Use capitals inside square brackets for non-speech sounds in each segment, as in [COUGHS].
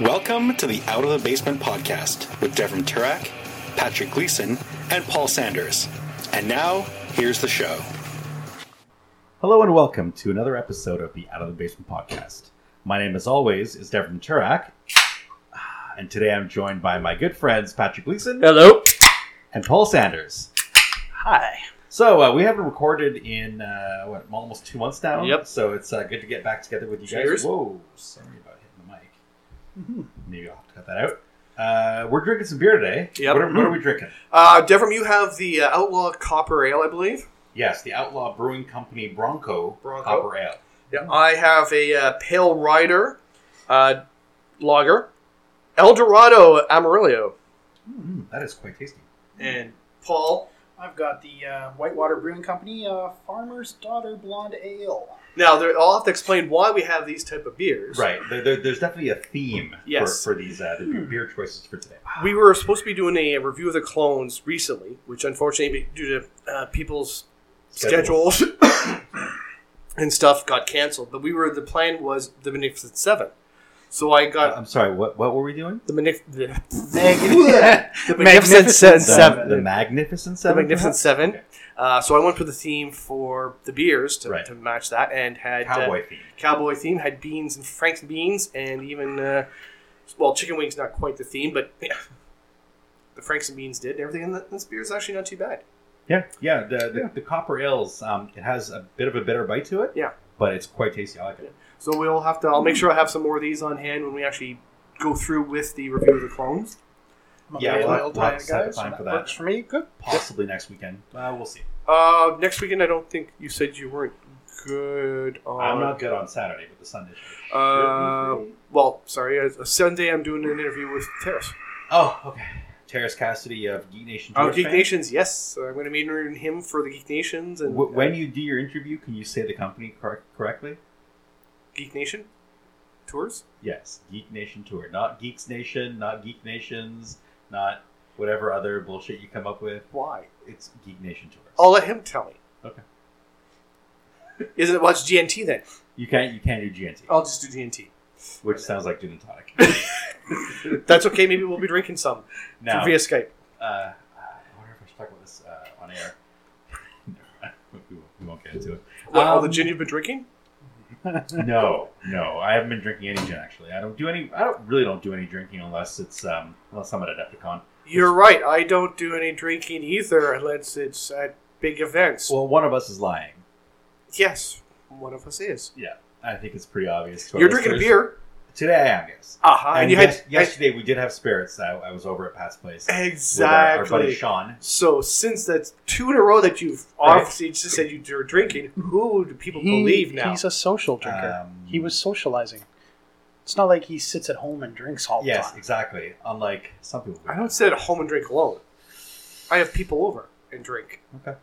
Welcome to the Out of the Basement podcast with Devin Turak, Patrick Gleason, and Paul Sanders. And now, here's the show. Hello and welcome to another episode of the Out of the Basement podcast. My name, as always, is Devin Turak, and today I'm joined by my good friends Patrick Gleason Hello. and Paul Sanders. Hi. So uh, we haven't recorded in uh, what almost two months now. Yep. So it's uh, good to get back together with you Cheers. guys. Whoa, sorry about hitting the mic. Maybe I'll have to cut that out. Uh, we're drinking some beer today. Yep. What are, what are we drinking? Uh, Devram, you have the uh, Outlaw Copper Ale, I believe. Yes, the Outlaw Brewing Company Bronco, Bronco. Copper Ale. Yeah. I have a uh, Pale Rider uh, Lager, El Dorado Amarillo, Mm, that is quite tasty. and Paul. I've got the uh, Whitewater Brewing Company uh, Farmer's Daughter Blonde Ale. Now, there, I'll have to explain why we have these type of beers. Right. There, there, there's definitely a theme Yes. for, for these uh, the beer choices for today. We were supposed to be doing a review of the clones recently, which unfortunately, due to uh, people's Schedules. schedules [COUGHS] and stuff, got canceled. But we were the plan was the Magnificent Seven. So I Uh, got I'm sorry. What what were we doing? the, magnif- the, Meg- the Magnificent [LAUGHS] Magnificent Seven. The, the Magnificent the Seven. Magnificent perhaps? Seven. Okay. Uh, so I went for the theme for the beers to, Right. to match that, and had uh, Cowboy theme. cowboy theme. Had beans and Frank's beans, and even uh, well, chicken wings not quite the theme, but yeah, [LAUGHS] the Franks and beans did. Everything in the, this beer is actually not too bad. Yeah, yeah. The, the, Yeah. the copper ales. Um, it has a bit of a bitter bite to it. Yeah. But it's quite tasty. I like it. So we'll have to. I'll make sure I have some more of these on hand when we actually go through with the review of the clones. I'm Yeah, available we'll- we'll have to set a time for that that. Works for me. Good. Possibly next weekend. Uh, we'll see. Uh, next weekend, I don't think you said you weren't good on. I'm not good on Saturday, but the Sunday. Uh, well, sorry. A Sunday, I'm doing an interview with Terrace. Oh, okay. Terrace Cassidy of Geek Nation. Oh, Geek. Nations, yes. So I'm going to be interviewing him for the Geek Nations and W- when you do your interview, can you say the company cor- correctly? Geek Nation tours. Yes, Geek Nation Tour, not Geeks Nation, not Geek Nations, not whatever other bullshit you come up with. Why? It's Geek Nation Tours. I'll let him tell me. Okay. Isn't it? What's GNT then? You can't you can't do GNT, I'll just do GNT. which sounds like gin and tonic. [LAUGHS] [LAUGHS] That's okay. Maybe we'll be drinking some now, via Skype. uh, I wonder if I should talk about this uh, on air. [LAUGHS] we, won't, we won't get into it. What, all the Um, gin you've been drinking? No, no, I haven't been drinking any gin actually. I don't do any. I don't really don't do any drinking unless it's um unless I'm at Adepticon. You're right. I don't do any drinking either unless it's at big events. Well, one of us is lying. yes, one of us is. Yeah, I think it's pretty obvious. to You're drinking a listeners. beer. today. I am yes. Aha. and and you yes- had yesterday we did have spirits. I, I was over at Pat's place with our, our exactly. buddy Sean. So since that's two in a row that you've Right. obviously just said you were drinking, who do people He- believe now? He's a social drinker. Um, he was socializing. It's not like he sits at home and drinks all the Yes, time. exactly. Unlike some people. I don't sit at home and drink alone. I have people over and drink. Okay.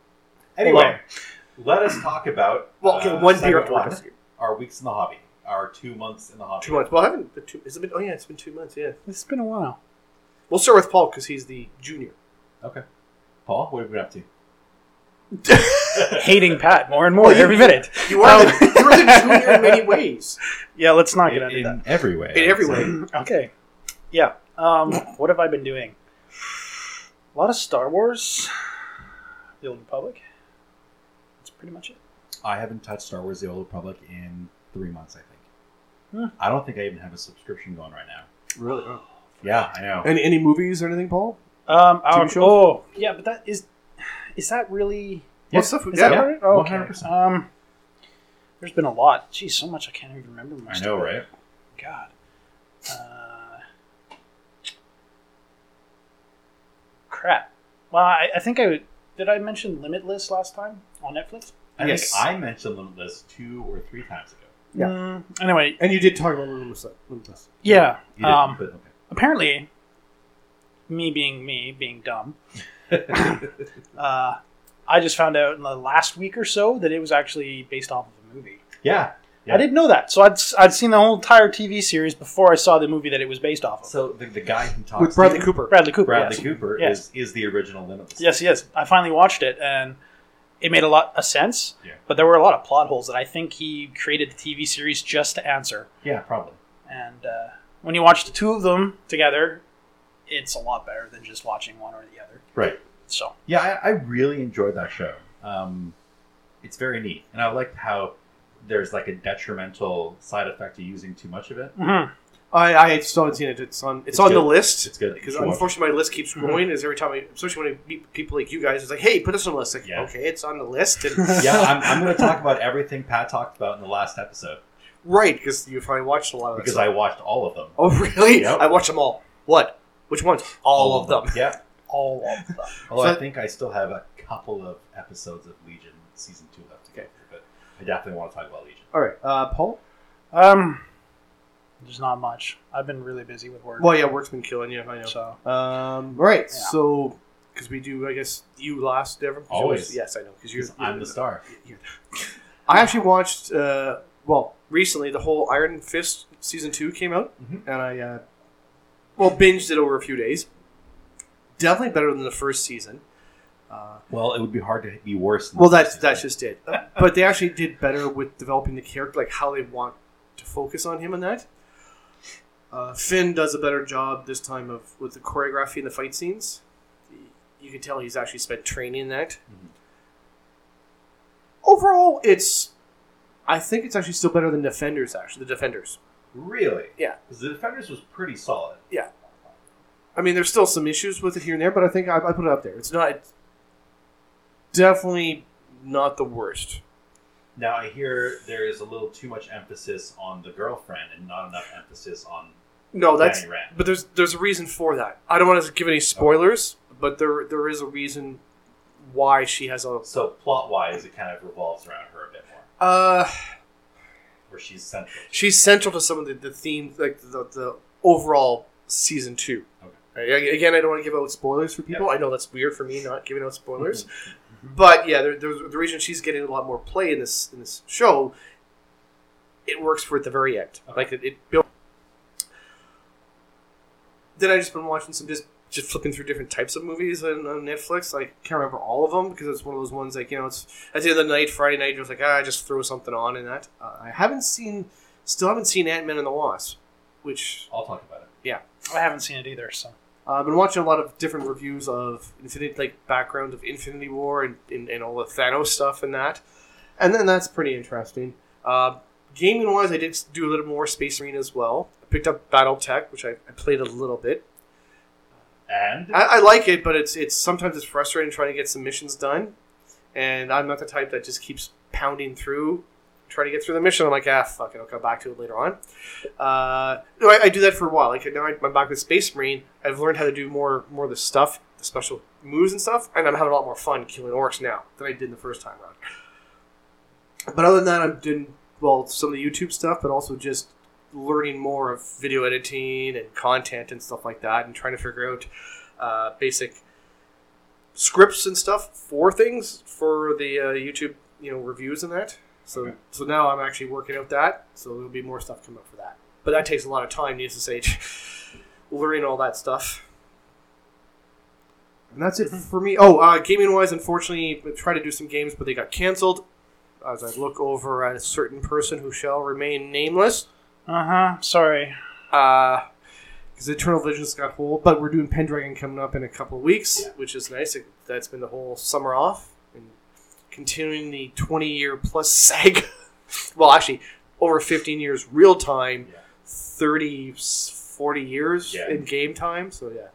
Anyway, let us talk about Well, okay, uh, one beer segment after one, our weeks in the hobby, our two months in the hobby. Two months. Well, I haven't. Been two, has it been? Oh yeah, it's been two months. Yeah. It's been a while. We'll start with Paul because he's the junior. Okay. Paul, what have you been up to? Hating Pat more and more Well, you- every minute. You are the, you're the junior in many [LAUGHS] ways. Yeah, let's not get In, into in every way. In every way. [CLEARS THROAT] Okay. Yeah. Um, what have I been doing? A lot of Star Wars. The Old Republic. That's pretty much it. I haven't touched Star Wars: The Old Republic in three months. I think. Hmm. I don't think I even have a subscription going right now. Really? Yeah, I know. Any any movies or anything, Paul? Um, our- shows? oh, yeah, but that is is that really Yeah. What stuff? is yeah. that right? Oh, okay. 100%. Um, there's been a lot. Geez, so much I can't even remember. I Most know, of it. right? God. Uh, crap. Well, I, I think I would- did. I mention Limitless last time on Netflix. I Yes. I mentioned Limitless two or three times ago. Yeah. Mm, anyway, And you did talk about Limitless. Limitless. yeah. You did, Um, but okay. apparently, me being me, being dumb, [LAUGHS] uh, I just found out in the last week or so that it was actually based off of a movie. Yeah. Yeah. I didn't know that, so I'd I'd seen the whole entire TV series before I saw the movie that it was based off of. So the, the guy who talks With Bradley to Cooper. Bradley Cooper. Bradley yes. Cooper Yes. is is the original Limitless. Yes, yes. I finally watched it, and it made a lot of sense. Yeah. But there were a lot of plot holes that I think he created the TV series just to answer. Yeah, probably. And uh, when you watch the two of them together, it's a lot better than just watching one or the other. Right. So Yeah, I, I really enjoyed that show. Um, it's very neat, and I liked how there's like a detrimental side effect to using too much of it. mhm. I, I still haven't seen it. It's on. It's, It's on the list. It's good. because You should watch unfortunately my list keeps growing. Is every time I, especially when I meet people like you guys, it's like, hey, put this on the list. Like, Yeah. okay, it's on the list. And. [LAUGHS] Yeah, I'm, I'm going to talk about everything Pat talked about in the last episode right, because you probably watched a lot of that. because stuff. I watched all of them. Oh, [LAUGHS] really? Yep. I watched them all. What? Which ones? All, of them. Yeah. all of them. [LAUGHS] Although So- I think I still have a couple of episodes of Legion season two left to go through, but I definitely want to talk about Legion. All right, uh, Paul. Um, there's not much. I've been really busy with work. Well, yeah, work's been killing you. I know. So Um, all right, Yeah. so because we do, I guess you last, Devin. 'Cause you Always. Yes, I know. Because you're I'm the star. you're- [LAUGHS] I actually watched. Uh, well, recently the whole Iron Fist season two came out, Mhm. and I uh, well binged it over a few days. Definitely better than the first season. Uh, Well, it would be hard to be worse. Than well, that's that's just it. But they actually did better with developing the character, like how they want to focus on him and that. Uh, Finn does a better job this time of with the choreography and the fight scenes. You can tell he's actually spent training in that. Mhm. Overall, it's. I think it's actually still better than Defenders. Actually, the Defenders. Really. Yeah. Because the Defenders was pretty solid. Yeah. I mean, there's still some issues with it here and there, but I think I, I put it up there. It's not. It's definitely not the worst. Now I hear there is a little too much emphasis on the girlfriend and not enough emphasis on No, that's Danny Rand. But there's there's a reason for that. I don't want to give any spoilers, but there there is a reason why she has a So plot wise, it kind of revolves around her a bit more, uh where she's central. she's central to some of the, the themes like the, the overall season two. Okay. Right, Again, I don't want to give out spoilers for people. I know that's weird for me not giving out spoilers, [LAUGHS] mm-hmm. but yeah, there, there's the reason she's getting a lot more play in this in this show. It works for at the very end, Okay. like it, it built. Then I just been watching some just just flipping through different types of movies on, on Netflix. I can't remember all of them because it's one of those ones like you know it's at the end of the night, Friday night, you're just like ah, I just throw something on and that. Uh, I haven't seen, still haven't seen Ant Man and the Wasp, which I'll talk about it. Yeah, I haven't seen it either. So uh, I've been watching a lot of different reviews of Infinity, like background of Infinity War and, and, and all the Thanos stuff and that, and then that's pretty interesting. Uh, gaming wise, I did do a little more Space Marine as well. I picked up BattleTech, which I, I played a little bit. And I, I like it, but it's it's sometimes it's frustrating trying to get some missions done, and I'm not the type that just keeps pounding through, trying to get through the mission. I'm like, ah, fuck it, I'll come back to it later on. Uh, no, I, I do that for a while. Like now I'm back with Space Marine. I've learned how to do more more of the stuff, the special moves and stuff, and I'm having a lot more fun killing orcs now than I did the first time around. But other than that, I'm doing well some of the YouTube stuff, but also just learning more of video editing and content and stuff like that, and trying to figure out uh, basic scripts and stuff for things for the uh, YouTube, you know, reviews and that. So, Okay. so now I'm actually working out that. So there'll be more stuff coming up for that. But that takes a lot of time, needless to say, [LAUGHS] learning all that stuff. And that's it for me. Oh, uh, gaming wise, unfortunately, I tried to do some games, but they got canceled. As I look over at a certain person who shall remain nameless, uh huh. Sorry. Uh, because Eternal Visions got hold. But we're doing Pendragon coming up in a couple of weeks, Yeah. which is nice. It, that's been the whole summer off and continuing the twenty year plus saga. [LAUGHS] well, actually, over fifteen years real time, Yeah. 30, 40 years Yeah. in game time. So yeah,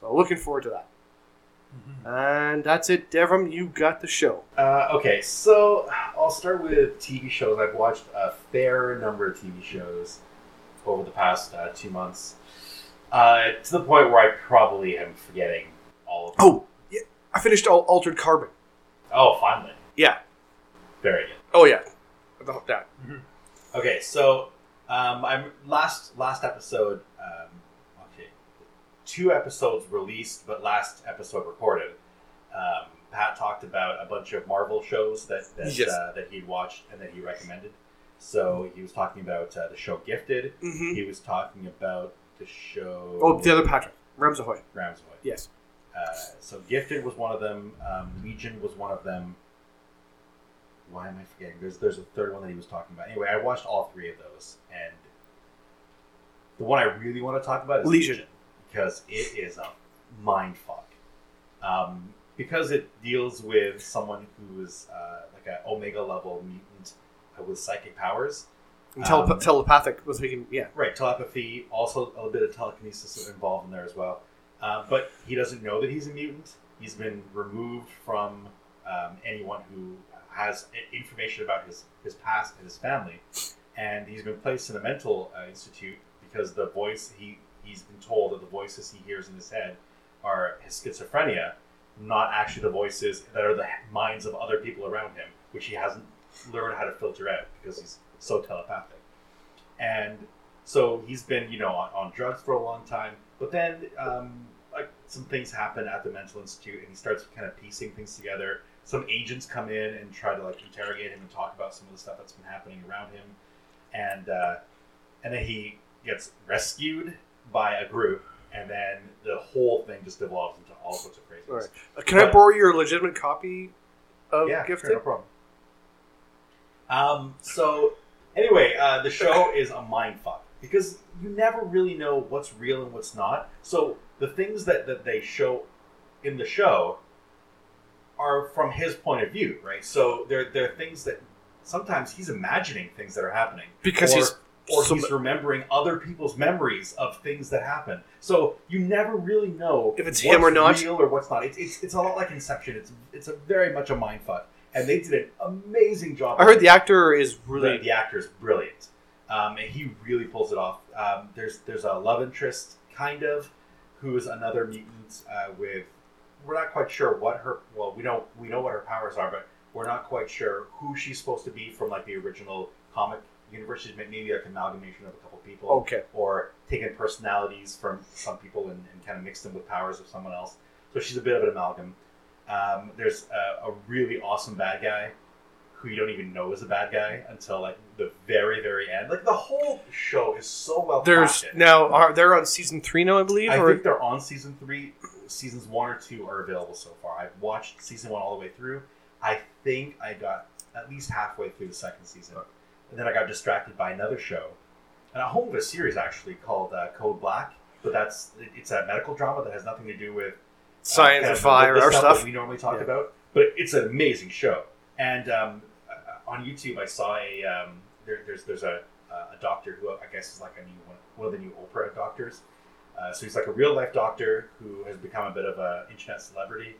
so looking forward to that. Mm-hmm. And that's it, Devram. You got the show. Uh, okay, so I'll start with TV shows. I've watched a fair number of TV shows over the past uh, two months, uh, to the point where I probably am forgetting all of them. Oh, yeah, I finished Al- Altered Carbon. Oh, finally. Yeah. Very good. Oh yeah, about that. Okay, so um, I'm last last episode. Um, two episodes released, but last episode recorded. Um, Pat talked about a bunch of Marvel shows that that, Yes. uh, that he'd watched and that he recommended. So he was talking about uh, the show Gifted. hmm He was talking about the show. Oh, the other Patrick Ramsahoy. Ramsaway. Yes. Uh, so Gifted was one of them. Um, Legion was one of them. Why am I forgetting? There's there's a third one that he was talking about. Anyway, I watched all three of those, and the one I really want to talk about is Legion. Because it is a mind fuck. Um, because it deals with someone who is uh, like an omega level mutant with psychic powers. And tele- Um, telepathic was making yeah. Right, telepathy, also a little bit of telekinesis involved in there as well. Uh, but he doesn't know that he's a mutant. He's been removed from um, anyone who has information about his, his past and his family. And he's been placed in a mental uh, institute because the voice, he, he's been told that the voices he hears in his head are his schizophrenia, not actually the voices that are the minds of other people around him, which he hasn't learned how to filter out because he's so telepathic. And so he's been, you know, on, on drugs for a long time. But then, um, like some things happen at the mental institute, and he starts kind of piecing things together. Some agents come in and try to like interrogate him and talk about some of the stuff that's been happening around him, and uh, and then he gets rescued by a group, and then the whole thing just devolves into all sorts of craziness. Right. Uh, Can I borrow your legitimate copy of yeah, Gifted? sure, no problem. Um, so anyway, uh, the show [LAUGHS] is a mind fuck because you never really know what's real and what's not. So the things that, that they show in the show are from his point of view, right? So they're they're things that sometimes he's imagining things that are happening Because he's or some- he's remembering other people's memories of things that happen. So you never really know If it's what's him or not. real or what's not. It's, it's, it's a lot like Inception. It's it's a very much a mind fuck, and they did an amazing job. I heard the actor is really the, the actor is brilliant, um, and he really pulls it off. Um, there's there's a love interest kind of, who is another mutant uh, with. We're not quite sure what her. Well, we know we know what her powers are, but we're not quite sure who she's supposed to be from like the original comic universe. She's maybe like an amalgamation of a couple people okay. or taking personalities from some people and, and kind of mixed them with powers of someone else. So she's a bit of an amalgam. Um, there's a, a really awesome bad guy who you don't even know is a bad guy until like the very very end. Like the whole show is so well There's crafted. now are they're on season three now, I believe. I or think they're on season three. Seasons one or two are available so far. I've watched season one all the way through. I think I got at least halfway through the second season, and then I got distracted by another show, and a home of a series actually called uh, Code Black. But that's it's a medical drama that has nothing to do with uh, science and of fire or that stuff. we normally talk Yeah. about. But it's an amazing show. And um, uh, on YouTube, I saw a um, there, there's there's a, a doctor who I guess is like a new one, one of the new Oprah doctors. Uh, so he's like a real life doctor who has become a bit of a internet celebrity,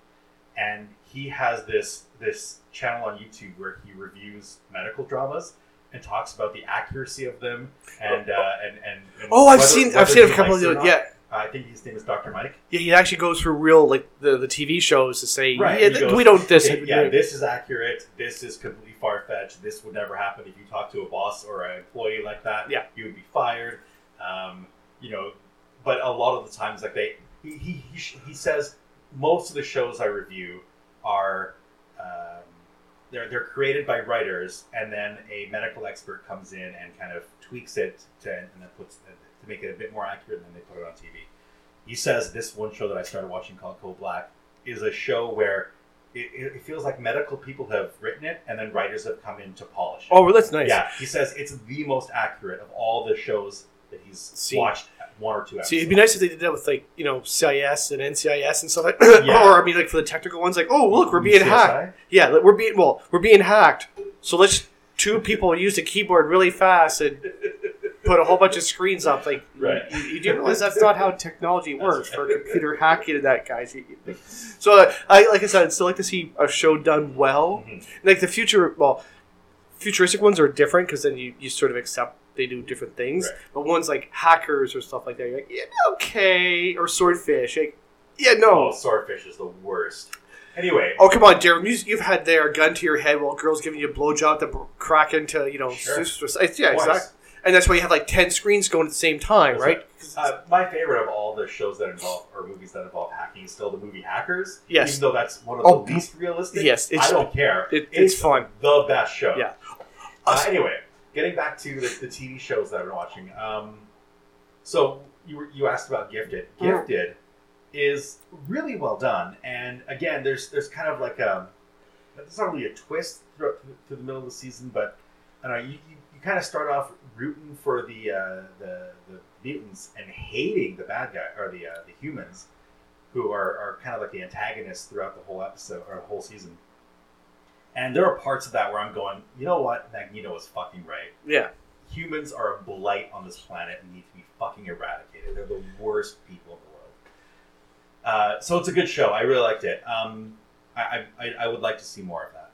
and he has this this channel on YouTube where he reviews medical dramas and talks about the accuracy of them and uh, and, and, and Oh, I've seen I've seen a couple of likes it or those. Yeah, I think his name is Dr. Mike. yeah. He actually goes through real like the, the TV shows to say, Right, yeah, goes, we don't this. Yeah, this is accurate. This is completely far fetched. This would never happen if you talk to a boss or an employee like that. Yeah. you would be fired. Um, you know, but a lot of the times, like they, he he he, he says most of the shows I review are. Um, they're, they're created by writers, and then a medical expert comes in and kind of tweaks it to, and then puts to make it a bit more accurate, and then they put it on TV. He says this one show that I started watching called Code Black is a show where it, it feels like medical people have written it and then writers have come in to polish it. Oh, well, that's nice. Yeah, he says it's the most accurate of all the shows that he's See. watched one or two episodes. See, it'd be nice if they did that with like you know CIS and NCIS and stuff like. [COUGHS] Yeah. or I mean, like for the technical ones, like oh look, we're being CSI? hacked. Yeah, we're being well, we're being hacked. So let's two people use a keyboard really fast and [LAUGHS] put a whole bunch of screens up. Like, Right. you, you do realize that's not how [LAUGHS] technology works for computer hacking and that, guys. So, uh, I like I said, I'd still like to see a show done well. Mhm. Like the future, well, futuristic ones are different because then you, you sort of accept they do different things. Right. But ones like hackers or stuff like that, you're like, yeah, okay, or swordfish, like, yeah, Oh, no. Swordfish is the worst. Anyway, Oh come on, Darren! You, you've had their gun to your head while girls giving you a blowjob to crack into you know. Sure. yeah, Twice. exactly. And that's why you have like ten screens going at the same time, That's right? Uh, my favorite of all the shows that involve or movies that involve hacking is still the movie Hackers. Yes. Even though that's one of Oh, the least realistic. yes, it's- I don't care. it- it's fun. The best show. Yeah. Uh, anyway, getting back to the, the TV shows that I've been watching. Um, so you were, you asked about Gifted. Mm. Gifted is really well done, and again, there's there's kind of like a there's not really a twist throughout through the middle of the season, but I don't know you, you, you kind of start off rooting for the uh, the the mutants and hating the bad guy or the uh, the humans, who are, are kind of like the antagonists throughout the whole episode or the whole season. And there are parts of that where I'm going, you know what, Magneto is fucking right. Yeah. Humans are a blight on this planet and need to be fucking eradicated. They're the worst people in the world. Uh, so it's a good show. I really liked it. Um, I, I, I would like to see more of that.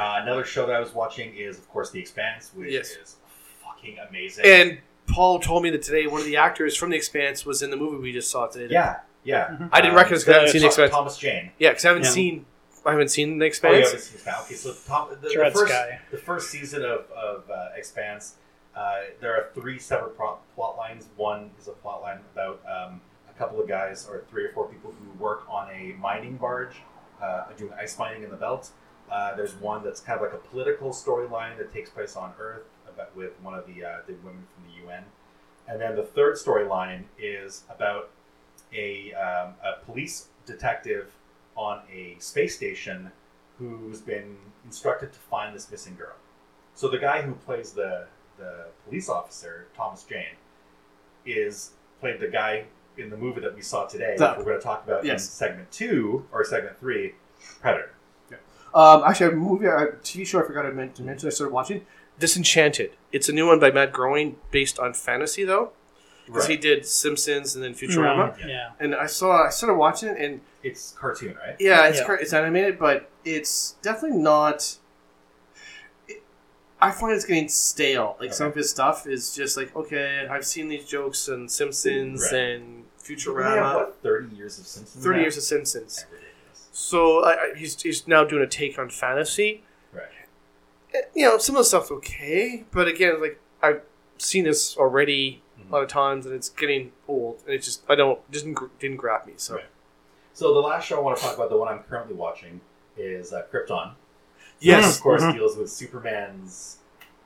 Uh, another show that I was watching is, of course, The Expanse, which Yes. is fucking amazing. And Paul told me that today one of the actors from The Expanse was in the movie we just saw today. yeah, yeah. I didn't Uh, recognize because I haven't seen The Tho- Expanse. Thomas Jane. Yeah, because I haven't Yeah. seen I haven't seen The Oh, yeah, Expanse. this is Okay, so Tom, the, the first, Sky. the first season of, of uh, Expanse, uh, there are three separate pro- plot lines. One is a plot line about um, a couple of guys, or three or four people who work on a mining barge, uh, doing ice mining in the belt. Uh, there's one that's kind of like a political storyline that takes place on Earth about, with one of the uh, the women from the UN, and then the third storyline is about a, um, a police detective on a space station who's been instructed to find this missing girl. So the guy who plays the the police officer, Thomas Jane, is played the guy in the movie that we saw today, which we're going to talk about in segment two or segment three, Predator. Um, actually, a movie, a TV show I forgot to men- to mention. I started watching Disenchanted. It's a new one by Matt Groening, based on fantasy though, because he did Simpsons and then Futurama. Yeah. yeah. And I saw, I started watching it, and It's cartoon, right? yeah, it's Yeah. cra- it's animated, but it's definitely not. it- I find it's getting stale. Like some of his stuff is just like, okay, I've seen these jokes and Simpsons Right. and We have, Futurama. what, 30 years of Simpsons? Thirty now? years of Simpsons. So I, I, he's he's now doing a take on fantasy. Right. Eh, You know, some of the stuff's okay, but again, like I've seen this already a lot of times, and it's getting old, and it just I don't just didn't, didn't grab me. So Right. So the last show I want to talk about, the one I'm currently watching, is uh, Krypton. yes, Of course, Mhm. deals with Superman's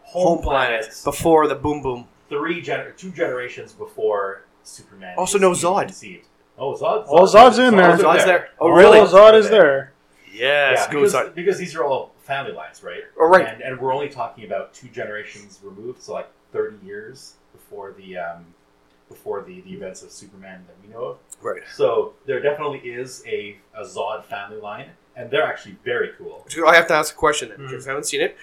home home, planet planet before the boom boom. three gener- two generations before Superman. Also is no Zod. Conceived. Oh, Zod. Oh, Zod's in there. Zod's Zod's there. Oh, Oh, really? Zod is there. Yes, Yeah, because, because these are all family lines, right? Oh, right. And, and we're only talking about two generations removed, so like 30 years before the um, before the, the events of Superman that we know of. Right. So there definitely is a, a Zod family line, and they're actually very cool. So I have to ask a question then Mm-hmm. because I haven't seen it.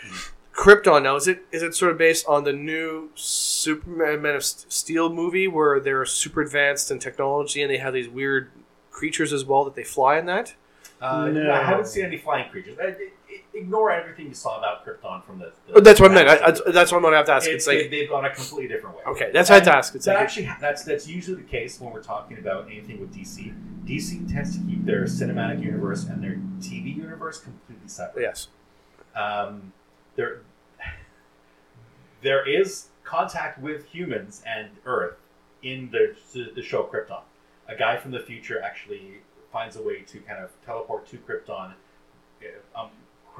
Krypton now is it is it sort of based on the new Superman Man of Steel movie where they're super advanced in technology and they have these weird creatures as well that they fly in that? Uh, No. I haven't seen any flying creatures. I- ignore everything you saw about Krypton from the. the that's what I meant. I, I, that's what I'm gonna have to ask. It's, It's, like they've gone a completely different way. okay, that's what I have to ask. It's that like actually that's that's usually the case when we're talking about anything with DC. DC tends to keep their cinematic universe and their TV universe completely separate. yes, Um, there, [LAUGHS] there is contact with humans and Earth in the the show Krypton. A guy from the future actually finds a way to kind of teleport to Krypton, uh, um,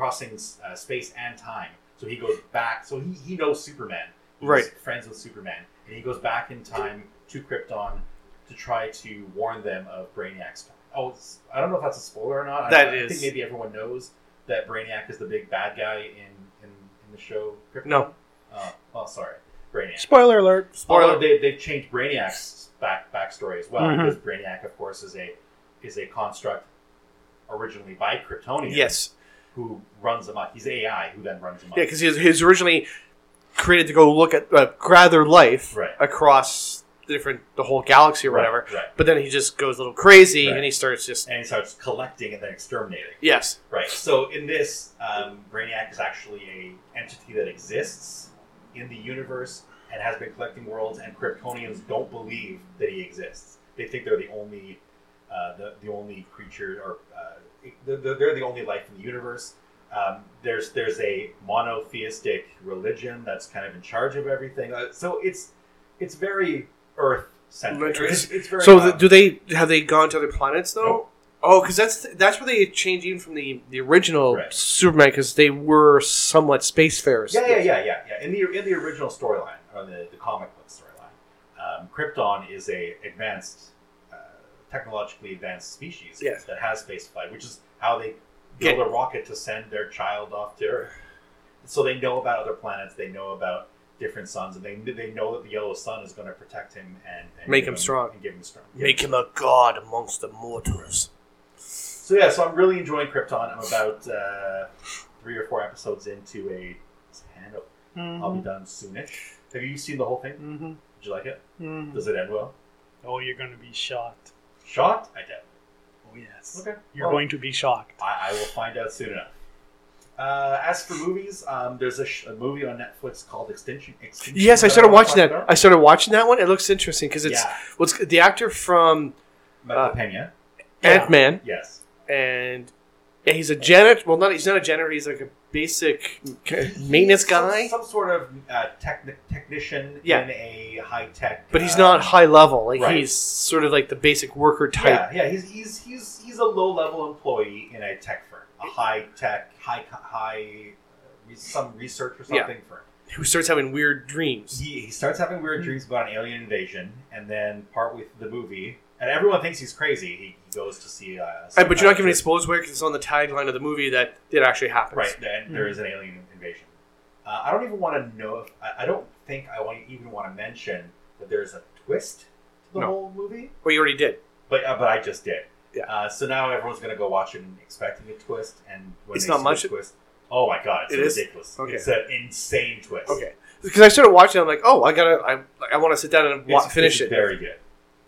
crossing uh, space and time. So he goes back. So he, he knows Superman. He's Right. Friends with Superman, and he goes back in time to Krypton to try to warn them of Brainiac's. Oh, I don't know if that's a spoiler or not. I- That I, is. think maybe everyone knows that Brainiac is the big bad guy in in, in the show. Krypton. No. Oh, oh, sorry, Brainiac. Spoiler alert. Although they they've changed Brainiac's back backstory as well Mhm. because Brainiac, of course, is a is a construct originally by Kryptonians. yes, Who runs amok? He's AI who then runs amok. yeah, because he's, he's originally created to go look at uh, gather life Right. across the different the whole galaxy or Right, whatever. Right. But then he just goes a little crazy and he starts just And he starts collecting and then exterminating. yes, Right. So in this, um, Brainiac is actually a entity that exists in the universe and has been collecting worlds, and Kryptonians don't believe that he exists. They think they're the only, uh, the, the only creature, or uh, they're, they're the only life in the universe. Um, there's there's a monotheistic religion that's kind of in charge of everything. Uh, so it's it's very Earth centric. Centric. It's, it's very So the, do they have they gone to other planets though? Nope. Oh, because that's that's where they changed even from the the original Right. Superman because they were somewhat spacefarers. Yeah, yeah, yeah, yeah, yeah. In the in the original storyline or the, the comic book storyline, um, Krypton is a advanced, technologically advanced species Yes. that has space flight, which is how they build Yeah. a rocket to send their child off to Earth. So they know about other planets. They know about different suns, and they they know that the yellow sun is going to protect him and, and Make give him strong. and give him strong. Make him a god amongst the mortals. So yeah, so I'm really enjoying Krypton. I'm about uh, three or four episodes into a ten. I'll be done soonish. Have you seen the whole thing? Mm-hmm. Did you like it? Mm-hmm. Does it end well? Oh, you're going to be shocked. Shot? I did. Oh yes. Okay. You're Well, going to be shocked. I, I will find out soon enough. Uh, as for movies, um, there's a, sh- a movie on Netflix called Extinction. Extinction Yes, I started wanna watching that. about. I started watching that one. It looks interesting because it's Yeah. what's the actor from Michael uh, Pena. Ant Man, Yes. and yeah, he's a janitor. Well, not he's not a janitor. He's like a basic maintenance guy, Some, sort of uh, techni- technician Yeah. in a high tech. but he's not high level. Like right. he's sort of like the basic worker type. Yeah, yeah. He's he's he's he's a low level employee in a tech firm, a high tech, high high, uh, some research or Yeah. something firm. Who starts having weird dreams. He, he starts having weird dreams about an alien invasion, and then part with the movie, and everyone thinks he's crazy. He, he goes to see. Uh, Uh, but you're not giving any spoilers away because it's on the tagline of the movie that it actually happens. Right, and there is an alien invasion. Uh, I don't even want to know if I, I don't think I want to even want to mention that there's a twist to the No. whole movie, Well, you already did. but uh, but I just did. Yeah. Uh, so now everyone's gonna go watch it and expecting a twist, and when It's not much- the twist, oh my god, it's It is? ridiculous! Okay. It's an insane twist. Okay. Because I started watching, it, I'm like, oh, I gotta, I, I want to sit down and wa- It's, finish it's it. Very good.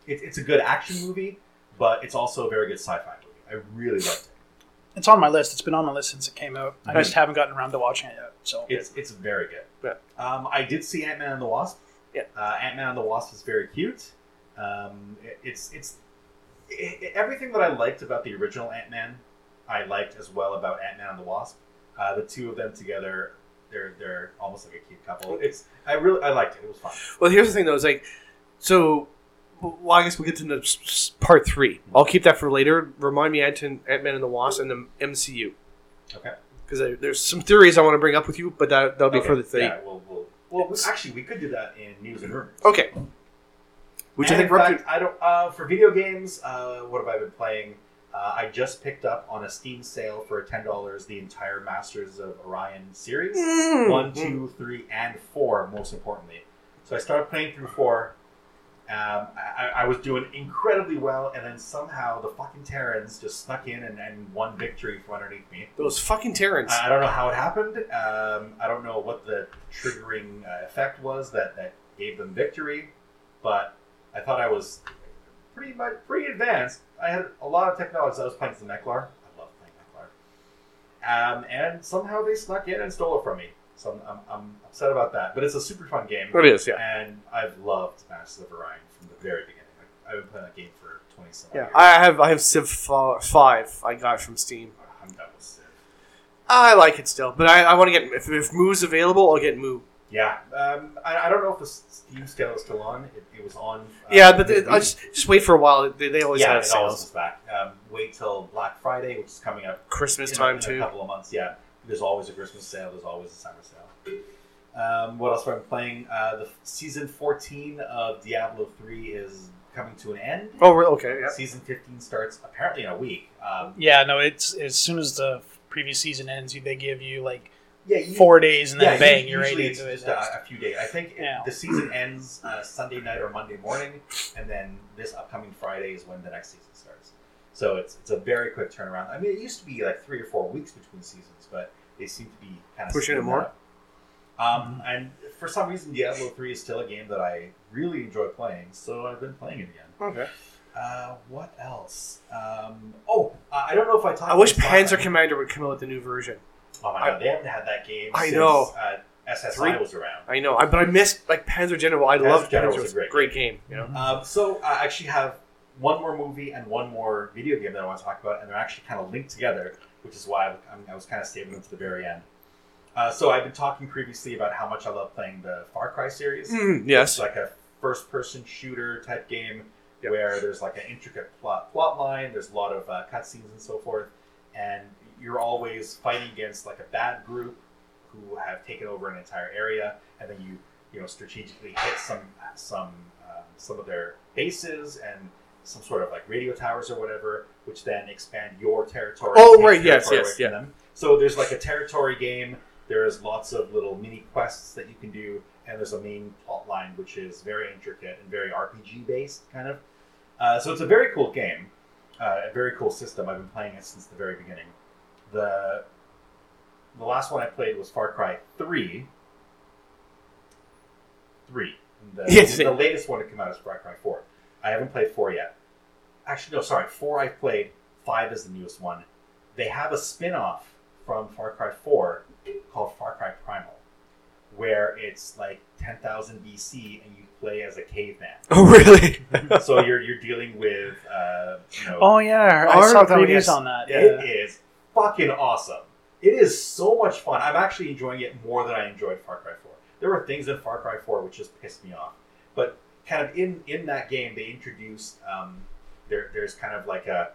It, it's a good action movie, but it's also a very good sci-fi movie. I really liked it. It's on my list. It's been on my list since it came out. I Mhm. just haven't gotten around to watching it yet. So It's it's very good. Yeah. Um, I did see Ant Man and the Wasp. Yeah. Uh, Ant Man and the Wasp is very cute. Um, it- it's it's i i everything that I liked about the original Ant Man, I liked as well about Ant Man and the Wasp. Uh, the two of them together, they're they're almost like a cute couple. It's I really I liked it. It was fun. Well, here's the thing, though. Is like, so, well, I guess we'll get to the part three. I'll keep that for later. Remind me, Ant Man and the Wasp and the MCU. Okay. Because there's some theories I want to bring up with you, but that, that'll be Okay, for the thing. Yeah, we'll, we'll, well, actually, we could do that in news and rumors. Okay. Which I think in we're up to- fact, I don't. Uh, for video games, uh, what have I been playing? Uh, I just picked up on a Steam sale for ten dollars the entire Masters of Orion series, Mm. one, two, three, and four. Most importantly, so I started playing through four. Um, I, I was doing incredibly well, and then somehow the fucking Terrans just snuck in and, and won victory from underneath me. Those fucking Terrans. I I don't know how it happened. Um, I don't know what the triggering uh, effect was that, that gave them victory, but I thought I was pretty much pretty advanced. I had a lot of technology. I was playing some Meklar. I love playing Meklar. Um, and somehow they snuck in and stole it from me. So I'm, I'm, I'm upset about that. But it's a super fun game, it is, yeah. and I've loved Masters of Orion from the very beginning. Like, I've been playing that game for twenty some Yeah, years. I have I have Civ five. I got from Steam. I'm done with Civ. I like it still, but I, I want to get if, if Moo's available, I'll get Moo. Yeah, um, I, I don't know if the Steam sale is still on. It, it was on. Uh, Yeah, but the- I just just wait for a while. They, they always yeah, have it always sales. comes back. Um, wait till Black Friday, which is coming up Christmas in, time in a too. couple of months. Yeah, there's always a Christmas sale. There's always a summer sale. Um, what else have I been playing? Uh, the season 14 of Diablo 3 is coming to an end. Oh, re- okay. Yeah. Season 15 starts apparently in a week. Um, yeah, no, it's as soon as the previous season ends, they give you like yeah, you- four days and then yeah, bang, usually you're right it's into it. just a, a few days. I think Yeah. the season ends uh, Sunday night or Monday morning, and then this upcoming Friday is when the next season starts. So it's it's a very quick turnaround. I mean, it used to be like three or four weeks between seasons, but they seem to be kind of Pushing it more? Um, and for some reason, Diablo three is still a game that I really enjoy playing, so I've been playing it again. Okay. Uh, what else? Um, oh, uh, I don't know if I talked. I wish about this last Panzer time. Commander would come out with the new version. Oh my I- god, they haven't had that game. I since, know. Uh, SSI Three? was around. I know, I, but I miss like Panzer General. I Panzer love General Panzer. was a was great game. You know. Um, so I actually have one more movie and one more video game that I want to talk about, and they're actually kind of linked together, which is why I'm, I was kind of saving them to the very end. Uh, so I've been talking previously about how much I love playing the Far Cry series. Mm, yes. It's like a first-person shooter type game Yep. where there's like an intricate plot plot line. There's a lot of uh, cutscenes and so forth, and you're always fighting against like a bad group who have taken over an entire area, and then you you know strategically hit some some um, some of their bases and some sort of like radio towers or whatever, which then expand your territory. Oh, right, yes, territory yes, from them. So there's like a territory game. There's lots of little mini quests that you can do, and there's a main plot line which is very intricate and very RPG based, kind of. Uh, so it's a very cool game, uh, a very cool system. I've been playing it since the very beginning. The the last one I played was Far Cry Three. Three. The, [LAUGHS] Yes. the latest one to come out is Far Cry Four. I haven't played four yet. Actually, no, sorry. Four I've played. Five is the newest one. They have a spin-off from Far Cry Four called Far Cry Primal, where it's like 10,000 BC and you play as a caveman. [LAUGHS] Oh, really? [LAUGHS] so you're you're dealing with uh, you know Oh yeah, I Art saw of that one, previews yes. on that. Yeah. it is fucking awesome. It is so much fun. I'm actually enjoying it more than I enjoyed Far Cry 4. There were things in Far Cry 4 which just pissed me off, but kind of in in that game they introduced um, there there's kind of like a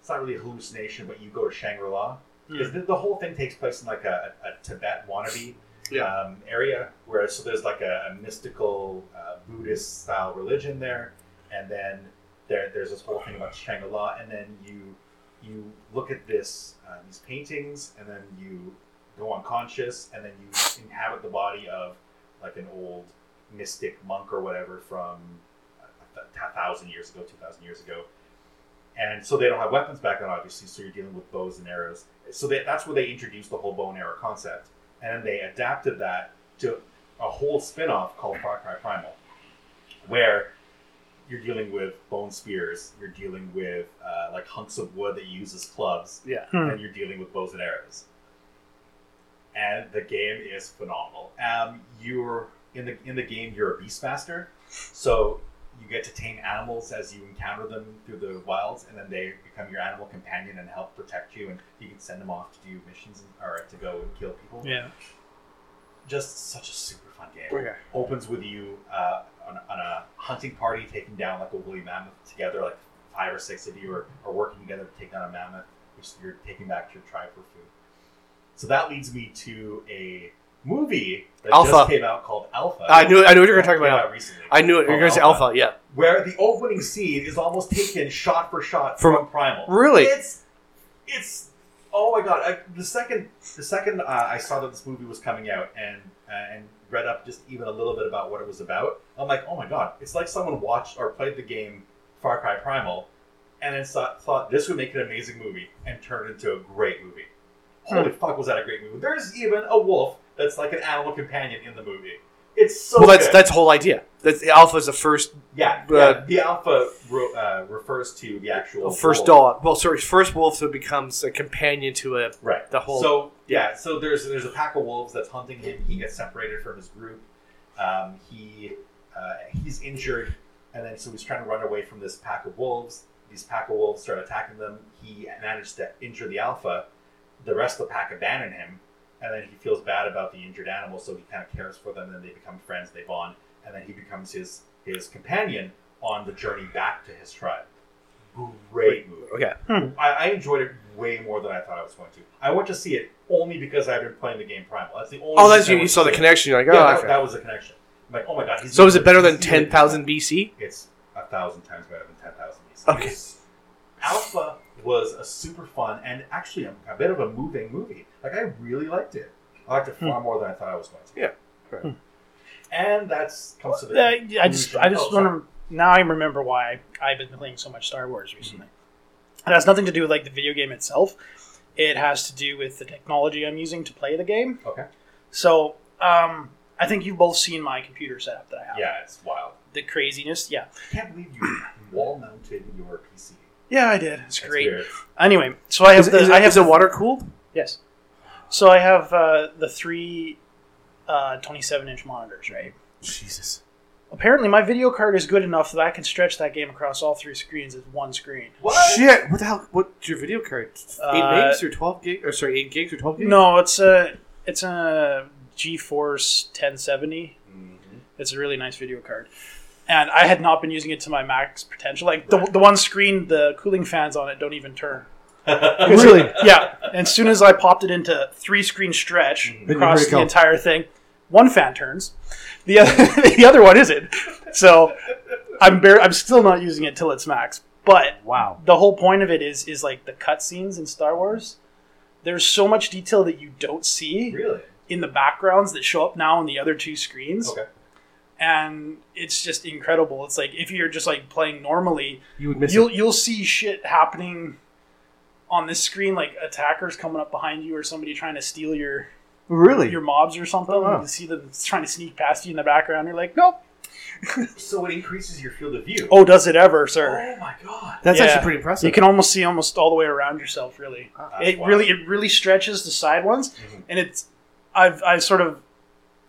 it's not really a hallucination, but you go to Shangri La because the, the whole thing takes place in like a, a Tibet wannabe Yeah. um, area where so there's like a, a mystical uh, Buddhist style religion there, and then there there's this whole thing about Shangri La, and then you you look at this uh, these paintings, and then you go unconscious, and then you inhabit the body of like an old mystic monk or whatever from a, a thousand years ago, two thousand years ago. And so they don't have weapons back then, obviously. So you're dealing with bows and arrows. So they, that's where they introduced the whole bow and arrow concept and then they adapted that to a whole spin-off called Far Cry Primal, where you're dealing with bone spears, you're dealing with uh, like hunks of wood that you use as clubs, yeah. Hmm. and you're dealing with bows and arrows. And the game is phenomenal. Um, you're in the in the game. You're a beastmaster, so you get to tame animals as you encounter them through the wilds, and then they become your animal companion and help protect you. And you can send them off to do missions or to go and kill people Yeah. just such a super fun game. Okay. Opens with you uh, on, on a hunting party taking down like a woolly mammoth together, like five or six of you are, are working together to take down a mammoth, which you're taking back to your tribe for food. So that leads me to a movie that Alpha. just came out called Alpha. I knew I knew what you were going to talk about. out recently. I knew it. You're going to say Alpha, yeah. Where the opening scene is almost taken shot for shot From- from, Primal. Really? It's it's oh my god! I, the second the second uh, I saw that this movie was coming out and uh, and read up just even a little bit about what it was about, I'm like, oh my god! It's like someone watched or played the game Far Cry Primal, and then thought, thought this would make an amazing movie and turned into a great movie. Holy fuck, was that a great movie? There's even a wolf that's like an animal companion in the movie. It's so well, that's good. that's the whole idea. That's Alpha is the first Yeah, Uh, yeah. The alpha uh, refers to the actual first wolf. dog. Well, sorry, first wolf so becomes a companion to a. Right. The whole- So yeah. So there's there's a pack of wolves that's hunting him. He gets separated from his group. Um, he uh, he's injured, and then so he's trying to run away from this pack of wolves. These pack of wolves start attacking them. He managed to injure the alpha. The rest of the pack abandon him, and then he feels bad about the injured animal, so he kind of cares for them. And then they become friends. They bond, and then he becomes his his companion on the journey back to his tribe. Great movie. Okay. Hmm. I, I enjoyed it way more than I thought I was going to. I went to see it only because I've been playing the game Primal. That's the only. Oh, that's you. You saw the connection. You're like, Yeah, oh, that, that was the connection. I'm like, oh my god. He's So is it better than ten thousand BC? It's a thousand times better than ten thousand BC. Okay. Alpha was a super fun and actually a, a bit of a moving movie. Like I really liked it. I liked it far more than I thought I was going to. Hmm. Yeah. Hmm. And that's comes to the. Uh, I just, I just want to. Now I remember why I've been playing so much Star Wars recently. It has nothing to do with like the video game itself. It has to do with the technology I'm using to play the game. Okay. So, um, I think you've both seen my computer setup that I have. Yeah, it's wild. The craziness. Yeah. I can't believe you [CLEARS THROAT] wall mounted your PC. Yeah, I did. It's That's great. weird. Anyway, so I have Is, the. is, I have is the- water cooled? Yes. So I have uh, the three uh, 27 inch monitors, right? Jesus. Apparently, my video card is good enough that I can stretch that game across all three screens as one screen. What? Shit! What the hell? What's your video card? Eight Uh, gigs or twelve gig? Or sorry, eight gigs or twelve gigs? No, it's a it's a GeForce 1070. Mhm. It's a really nice video card, and I had not been using it to my max potential. Like the, the one screen, the cooling fans on it don't even turn. [LAUGHS] Really? Yeah. And as soon as I popped it into three screen stretch Mhm. Across the go. entire thing, one fan turns, the other [LAUGHS] the other one isn't. So I'm bar- I'm still not using it till it's max. But Wow. the whole point of it is is like the cutscenes in Star Wars. There's so much detail that you don't see Really? in the backgrounds that show up now on the other two screens. Okay. and it's just incredible. It's like if you're just like playing normally, You would miss you'll it. you'll see shit happening on this screen, like attackers coming up behind you or somebody trying to steal your Really? your mobs or something. Oh, wow. You see them trying to sneak past you in the background. You're like, nope. [LAUGHS] So it increases your field of view. Oh, does it ever, sir? Oh my god. That's Yeah. actually pretty impressive. You can almost see almost all the way around yourself. Really, That's it wild. really it really stretches the side ones, Mhm. and it's I've I sort of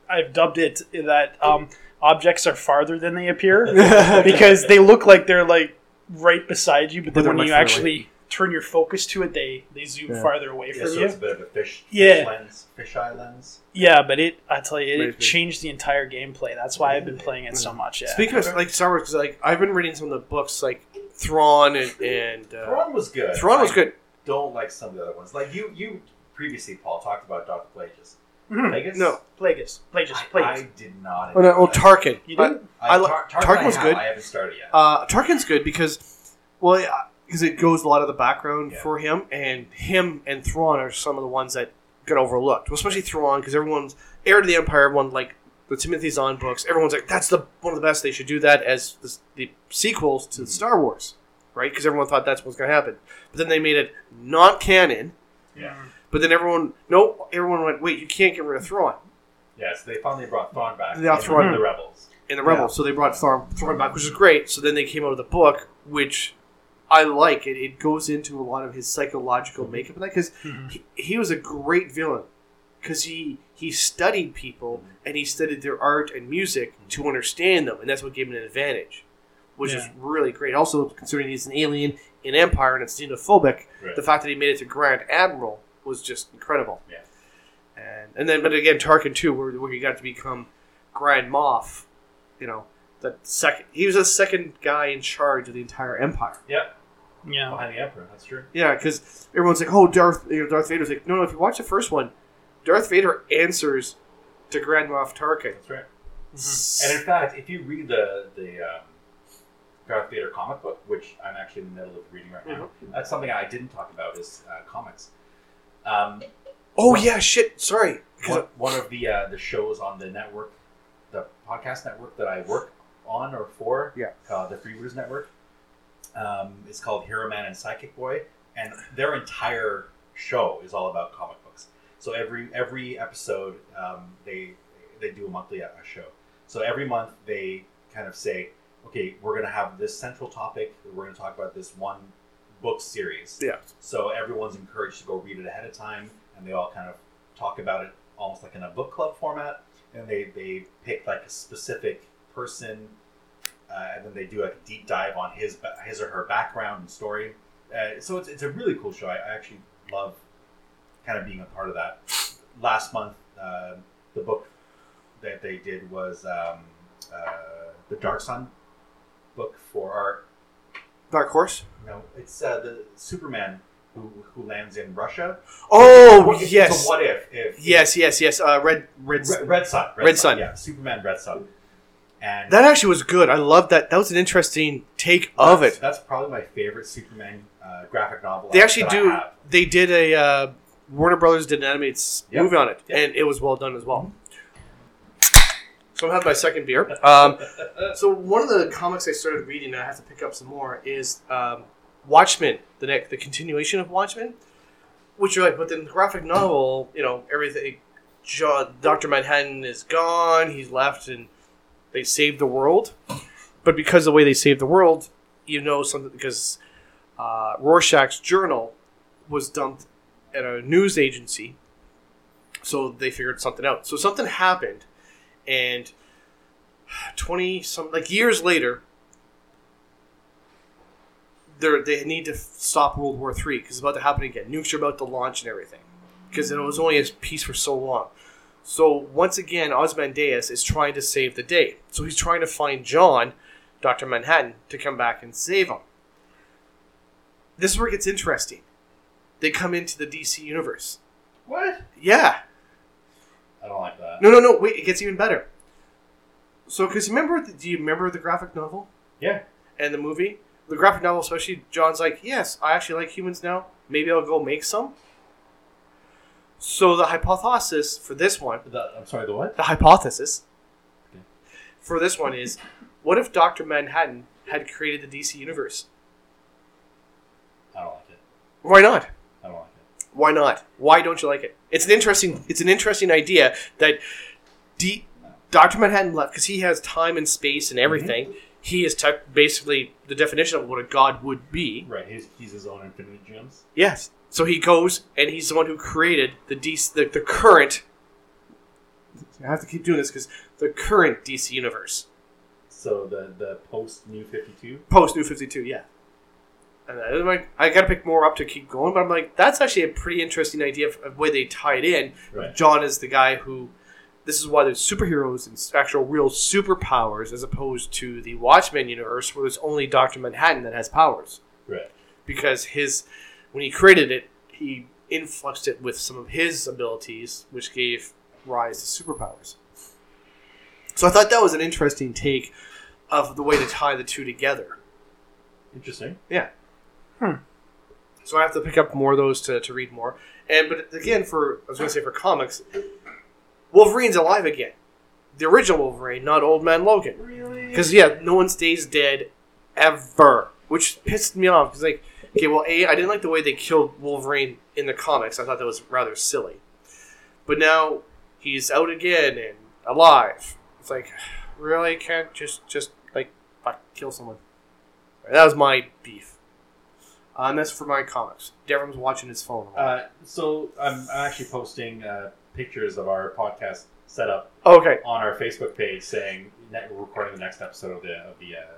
I've dubbed it that um, objects are farther than they appear [LAUGHS] because they look like they're like right beside you, but But then when you further actually turn your focus to it, they they zoom Yeah. farther away Yeah, from so you. it's a bit of a fish, Yeah. fish lens, fisheye lens. Yeah, but it I tell you, it, Right, right. changed the entire gameplay. That's why I've been playing it so much. Yeah. Speaking of like Star Wars, 'cause, like I've been reading some of the books, like Thrawn and, and uh, Thrawn was good. Thrawn was I good. Don't like some of the other ones. Like you, you previously, Paul talked about Doctor Plagueis. Mhm. Plagueis? No. Plagueis, Plagueis, I, Plagueis. I did not. Oh, no, well, Tarkin. You didn't? I, I li- Tar- Tarkin, Tarkin was have. good. I haven't started yet. Uh, Tarkin's good because, well, because it goes a lot of the background Yeah. for him, and him and Thrawn are some of the ones that get overlooked. Well, especially Thrawn, because everyone's heir to the Empire. Everyone like the Timothy Zahn books. Everyone's like, that's the one of the best. They should do that as the, the sequels to mm-hmm. Star Wars, right? Because everyone thought that's what's going to happen. But then they made it not canon. yeah. But then everyone, no, everyone went, wait, you can't get rid of Thrawn Yes, they finally brought Thrawn back. They brought in Thrawn- the Rebels. in the Rebels. So they brought Thrawn, Thrawn back, which is great. So then they came out with the book, which I like. It, it goes into a lot of his psychological makeup and that because Mhm. he, he was a great villain because he he studied people and he studied their art and music to understand them, and that's what gave him an advantage, which is really great. Also, considering he's an alien in Empire and it's xenophobic, Right. the fact that he made it to Grand Admiral was just incredible. Yeah. And and then, but again, Tarkin too, where, where he got to become Grand Moff, you know, the second he was the second guy in charge of the entire Empire. Yeah, Yeah. behind the Emperor. That's true. Yeah, because everyone's like, "Oh, Darth, you know, Darth Vader's like." No, no. If you watch the first one, Darth Vader answers to Grand Moff Tarkin. That's right. Mm-hmm. And in fact, if you read the the um, Darth Vader comic book, which I'm actually in the middle of reading right now, Mm-hmm. that's something I didn't talk about is uh, comics. Um, Oh yeah, shit. Sorry. 'Cause one, one of the uh, the shows on the network, the podcast network that I work on or for, Yeah. uh, the Freebooters Network. Um, it's called Hero Man and Psychic Boy, and their entire show is all about comic books. So every every episode, um, they they do a monthly uh, show. So every month they kind of say, okay, we're going to have this central topic. We're going to talk about this one book series. Yeah. So everyone's encouraged to go read it ahead of time, and they all kind of talk about it almost like in a book club format. And they they pick like a specific person, uh, and then they do a deep dive on his his or her background and story. Uh, so it's, it's a really cool show. I, I actually love kind of being a part of that. Last month, uh, the book that they did was um, uh, the Dark Sun book for our Dark Horse. no, it's uh, the Superman who who lands in Russia. Oh What if- yes, So what if if yes, yes, yes. Uh, Red, Red. Red, Red Sun? Red Sun. Yeah, Superman Red Sun. And That actually was good. I love that. That was an interesting take of it. That's probably my favorite Superman uh, graphic novel. They actually do. They did a uh, Warner Brothers did an animated Yep. movie on it, Yep. and it was well done as well. So I'm having my second beer. [LAUGHS] Um, so one of the comics I started reading, and I have to pick up some more, is um, Watchmen, the next, the continuation of Watchmen, which you're like, but then the graphic novel, you know, everything. Doctor Manhattan is gone. He's left, and they saved the world. But because the way they saved the world, you know something because uh, Rorschach's journal was dumped at a news agency, so they figured something out. So something happened, and twenty some like years later, they they need to stop World War Three because it's about to happen again. Nukes are about to launch and everything because it was only a peace for so long. So once again, Ozymandias is trying to save the day. So he's trying to find John, Doctor Manhattan, to come back and save him. This is where it gets interesting. They come into the DC universe. What? Yeah. I don't like that. No, no, no. Wait, it gets even better. So, because remember, the, do you remember the graphic novel Yeah. and the movie? The graphic novel, especially, John's like, yes, I actually like humans now. Maybe I'll go make some. So the hypothesis for this one The, I'm sorry. The what? the hypothesis Okay. for this one is, what if Doctor Manhattan had created the DC universe? I don't like it. Why not? I don't like it. Why not? Why don't you like it? It's an interesting. It's an interesting idea that D, Doctor Manhattan left because he has time and space and mm-hmm. everything. He is te- basically the definition of what a god would be. Right. He's, he's his own infinite gems. Yes. So he goes and he's the one who created the DC, the, the current. I have to keep doing this because the current DC universe So the the post New Fifty Two. post New Fifty Two, yeah. And I'm like, I got to pick more up to keep going, but I'm like, that's actually a pretty interesting idea of, of way they tie it in. Right. John is the guy who. This is why there's superheroes and actual real superpowers, as opposed to the Watchmen universe, where there's only Doctor Manhattan that has powers. Right. because his when he created it, he influxed it with some of his abilities, which gave rise to superpowers. So I thought that was an interesting take of the way to tie the two together. Interesting. Yeah. Hmm. So I have to pick up more of those to, to read more. And but again, for I was going to say for comics, Wolverine's alive again. The original Wolverine, not Old Man Logan. Really? Because yeah, no one stays dead ever, which pissed me off. Because like, okay, well, a I didn't like the way they killed Wolverine in the comics. I thought that was rather silly. But now he's out again and alive. It's like, really can't just just like fuck, kill someone. That was my beef. Uh, and that's for my comics. Devon's watching his phone. Uh, so I'm, I'm actually posting uh, pictures of our podcast setup okay. on our Facebook page saying we're recording the next episode of the of the uh.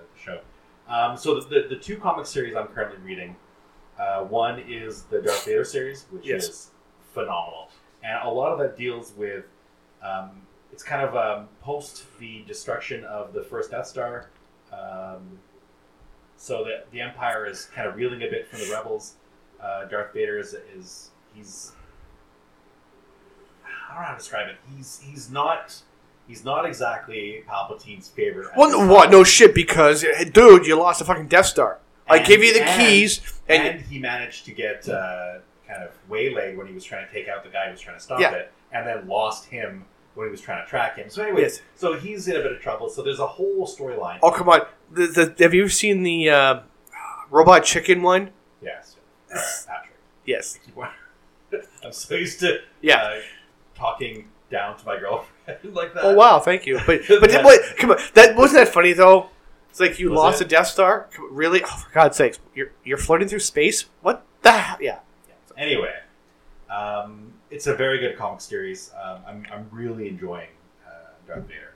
Um, so the, the the two comic series I'm currently reading, uh, one is the Darth Vader series, which Yes. is phenomenal, and a lot of that deals with. Um, it's kind of um, post the destruction of the first Death Star, um, so that the Empire is kind of reeling a bit from the rebels. Uh, Darth Vader is, is he's I don't know how to describe it. He's he's not he's not exactly Palpatine's favorite. Well, no, what? No shit. Because dude, you lost a fucking Death Star. I gave you the and- keys, and, and he managed to get uh, kind of waylaid when he was trying to take out the guy who was trying to stop Yeah. it, and then lost him when he was trying to track him. So, anyways, Yes. so he's in a bit of trouble. So there's a whole storyline. oh come on. The, the, have you seen the uh, Robot Chicken one? Yes, Patrick. Yes. [LAUGHS] I'm so used to Yeah. uh, talking down to my girlfriend [LAUGHS] like that. Oh wow, thank you. But [LAUGHS] but Yeah. what? Come on, that wasn't that funny though. It's like you Was lost it? a Death Star. Really? Oh, for God's sakes, you're you're floating through space. What the? hell? Yeah. Anyway, um, it's a very good comic series. Um, I'm, I'm really enjoying uh, Darth Vader.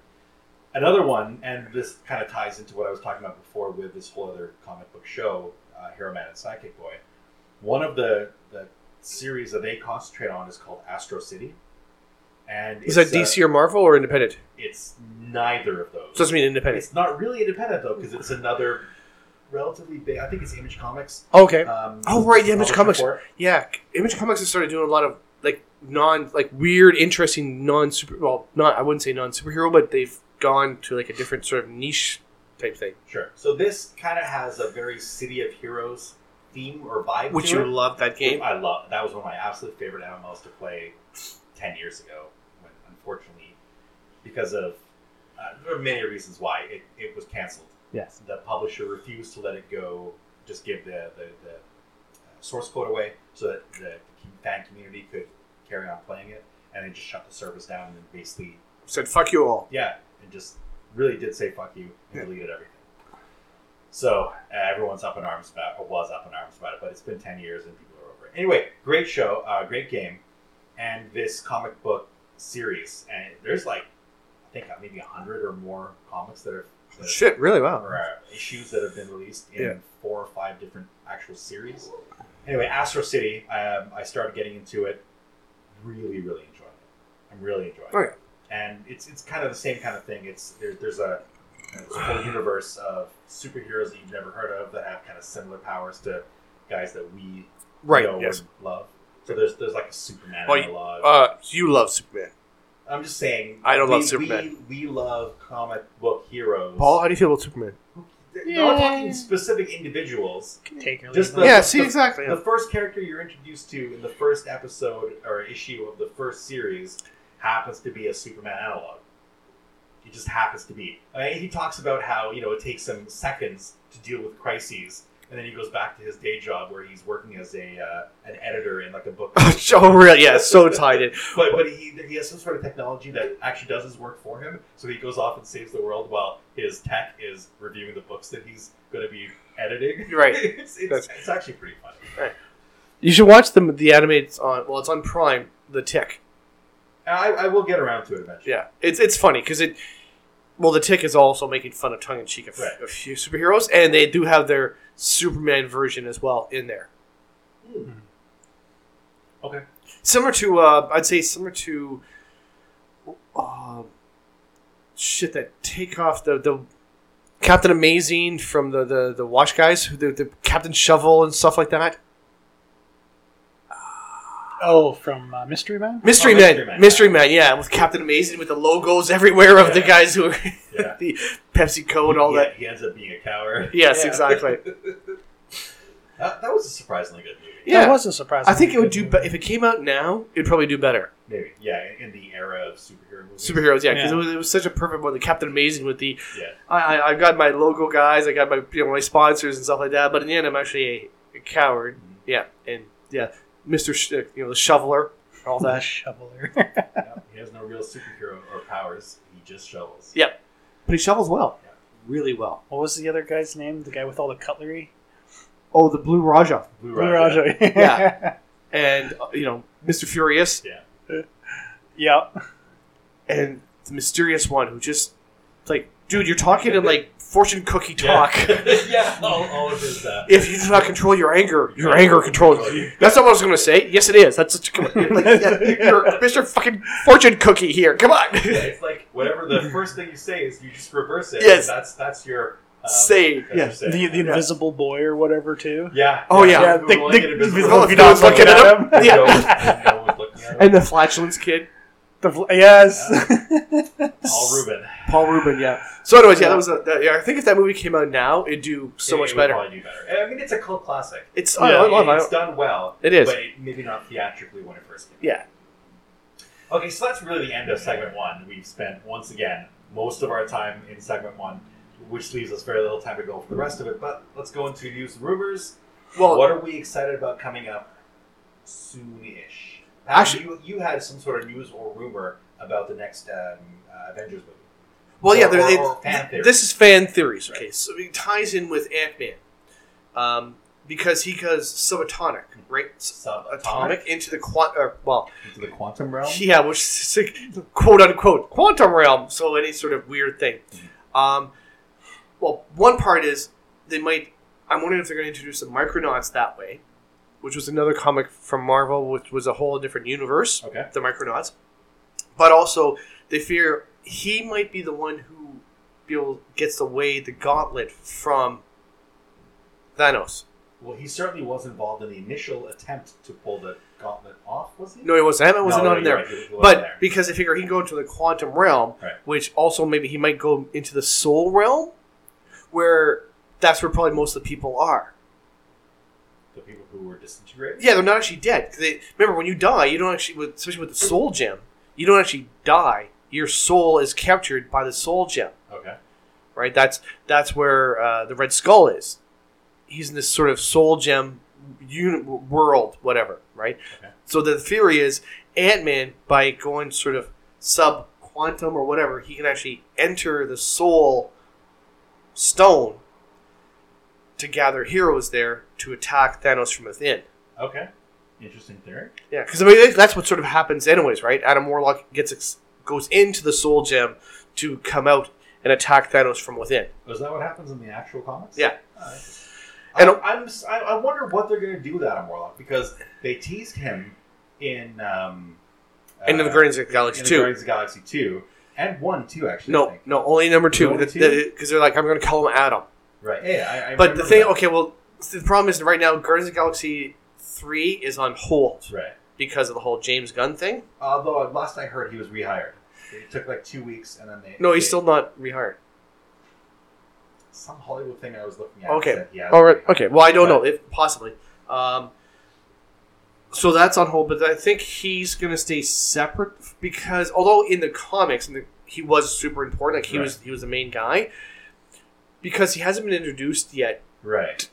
Another one, and this kind of ties into what I was talking about before with this whole other comic book show, uh, Hero Man and Psychic Boy. One of the, the series that they concentrate on is called Astro City. And Is that it's, uh, DC or Marvel or independent? it's neither of those. So doesn't mean independent. It's not really independent though, because it's another relatively big. I think it's Image Comics. Okay. Um, Oh, right, Image Comics. Yeah, Image Comics has started doing a lot of like non like weird, interesting non super. Well, not I wouldn't say non superhero, but they've gone to like a different sort of niche type thing, Sure. So this kind of has a very City of Heroes theme or vibe which to you it. love that game. I love. That was one of my absolute favorite MMOs to play ten years ago. When unfortunately, because of uh, there are many reasons why it, it was canceled. Yes. The publisher refused to let it go. Just give the the, the uh, source code away so that the fan community could carry on playing it, and they just shut the service down and basically Said fuck you all. yeah, and just really did say fuck you and Yeah. deleted everything. So uh, everyone's up in arms about, or was up in arms about it, but it's been ten years and people are over it. Anyway, great show, uh, great game, and this comic book series, and there's like I think uh, maybe a hundred or more comics that are that Shit, really? Wow. or uh, issues that have been released in Yeah. four or five different actual series. Anyway, Astro City, um, I started getting into it. Really, really enjoying it. I'm really enjoying it Oh, yeah. and it's it's kind of the same kind of thing. It's there, there's a there's a whole [SIGHS] universe of superheroes that you've never heard of that have kind of similar powers to guys that we Right. know Yes. and love. So there's there's like a Superman Oh, you- analog. Uh, you love Superman. I'm just saying. I don't we, love Superman. We, we love comic book heroes. Paul, how do you feel about Superman? They're not talking specific individuals. Take Just the- it. yeah. See, the- exactly. The first character you're introduced to in the first episode or issue of the first series happens to be a Superman analog. it just happens to be. Uh, he talks about how you know it takes him seconds to deal with crises, and then he goes back to his day job where he's working as a uh, an editor in like a book. [LAUGHS] oh, really? Yeah, so tied in. [LAUGHS] but but he he has some sort of technology that actually does his work for him. So he goes off and saves the world while his tech is reviewing the books that he's going to be editing. [LAUGHS] Right. it's, it's, it's actually pretty funny. Right. You should watch the the animated on. Well, it's on Prime. The Tick. I, I will get around to it eventually. Yeah, it's it's funny because it. Well, the Tick is also making fun of tongue in cheek of Right. a few superheroes, and they do have their Superman version as well in there. Okay. Similar to, uh, I'd say, similar to, uh, shit that take off the the Captain Amazing from the the the Watch guys, the, the Captain Shovel and stuff like that. Oh, from uh, Mystery Man. Mystery Oh, Man, Mystery Mystery Man, Man, yeah, with Captain Amazing with the logos everywhere of the guys who are [LAUGHS] Yeah. the Pepsi Co and all He- that. He ends up being a coward. [LAUGHS] Yes, Yeah. exactly. [LAUGHS] That, that was a surprisingly good movie. Yeah. that was a surprise. I think it would do. Be- if it came out now, it'd probably do better. Maybe. Yeah, in the era of superhero movies. Superheroes, yeah, because Yeah. it, was, it was such a perfect one. The Captain Amazing with the Yeah. I, I I've got my logo guys, I got my you know my sponsors and stuff like that. But in the end, I'm actually a, a coward. Yeah, and yeah, Mister Sh- you know the shoveler, all the that. [LAUGHS] shoveler. Yeah, He has no real superhero or powers. He just shovels. Yep, but he shovels well, Yeah. really well. what was the other guy's name? The guy with all the cutlery. Oh, the Blue Raja, Blue Blue Raja. Raja. Yeah. [LAUGHS] and uh, you know Mister Furious Yeah. yeah. and the mysterious one who just like, dude, you're talking in like fortune cookie talk. [LAUGHS] Yeah. yeah. All, all of his. Uh, If you do not control your anger, your anger controls you. That's not what I was going to say. Yes, it is. That's such a, like, yeah, you're [LAUGHS] Mr. Fucking Fortune Cookie here. Come on. yeah, it's like whatever the first thing you say is, you just reverse it. Yes. That's that's your um, Say, that's yeah. your. The, the invisible boy or whatever too. Yeah. Oh, yeah. Yeah, Who the- will the invisible. invisible- if you're not looking at him. And Yeah. no- and no one's looking him. [LAUGHS] And the flatulence kid, The fl- yes. Paul Reubens. Paul Reubens. Yeah. So, anyways, yeah, that was. A, that, yeah, I think if that movie came out now, it'd do so It- much it would better. probably do better. I mean, it's a cult classic. It's. Yeah, I love it's it. done well. It is. but maybe not theatrically when it first came. out. Yeah. Okay, so that's really the end of segment one. We've spent once again most of our time in segment one, which leaves us very little time to go for the rest of it. But let's go into news and rumors. Well, what are we excited about coming up soonish? Pat, Actually- you, you had some sort of news or rumor about the next um, uh, Avengers movie. Well, yeah. or- or- they- or this is fan theories. Okay, Right. so it ties in with Ant Man, um, because he goes subatomic, right? Subatomic Atomic into the quant. Or, well, into the quantum realm. Yeah, which is like, quote unquote quantum realm. So any sort of weird thing. Um, well, one part is they might. I'm wondering if they're going to introduce the Micronauts that way, which was another comic from Marvel, which was a whole different universe. Okay. The Micronauts, but also they fear he might be the one who gets away the gauntlet from Thanos. Well, he certainly was involved in the initial attempt to pull the gauntlet off, was he? No, he wasn't. Ant-Man wasn't No, on there. right, he wasn't But there. because I figure he can go into the quantum realm, Right. which also maybe he might go into the soul realm, where that's where probably most of the people are. the people who were disintegrated. Yeah, they're not actually dead. They, remember, when you die, you don't actually, especially with the soul gem, you don't actually die. Your soul is captured by the soul gem, Okay. right? That's that's where uh, the Red Skull is. He's in this sort of soul gem uni- world, whatever, right? Okay. So the theory is Ant Man, by going sort of sub quantum or whatever, he can actually enter the soul stone to gather heroes there to attack Thanos from within. Okay. Interesting theory. Yeah, because I mean that's what sort of happens, anyways, right? Adam Warlock gets ex- goes into the soul gem to come out and attack Thanos from within. Is that what happens in the actual comics? Yeah. Alright. And- I'm, I'm s- I, I wonder what they're going to do with Adam Warlock because they teased him in um, In the uh, Guardians of the Galaxy in the 2. Guardians of the Galaxy two and one too actually. No, no, only number two, because two? they're like, I'm going to call him Adam. right. Yeah, I, I But the thing, that. okay, well, the problem is right now, Guardians of the Galaxy three is on hold Right. Because of the whole James Gunn thing. Although last I heard, he was rehired. It took like two weeks, and then they. No, he's they- still not rehired. some Hollywood thing I was looking at. Okay. said All right. rehired. Okay. Well, I don't But- know if possibly. Um, so that's on hold, but I think he's going to stay separate because although in the comics, in the, he was super important. Like he Right. was he was the main guy because he hasn't been introduced yet. Right.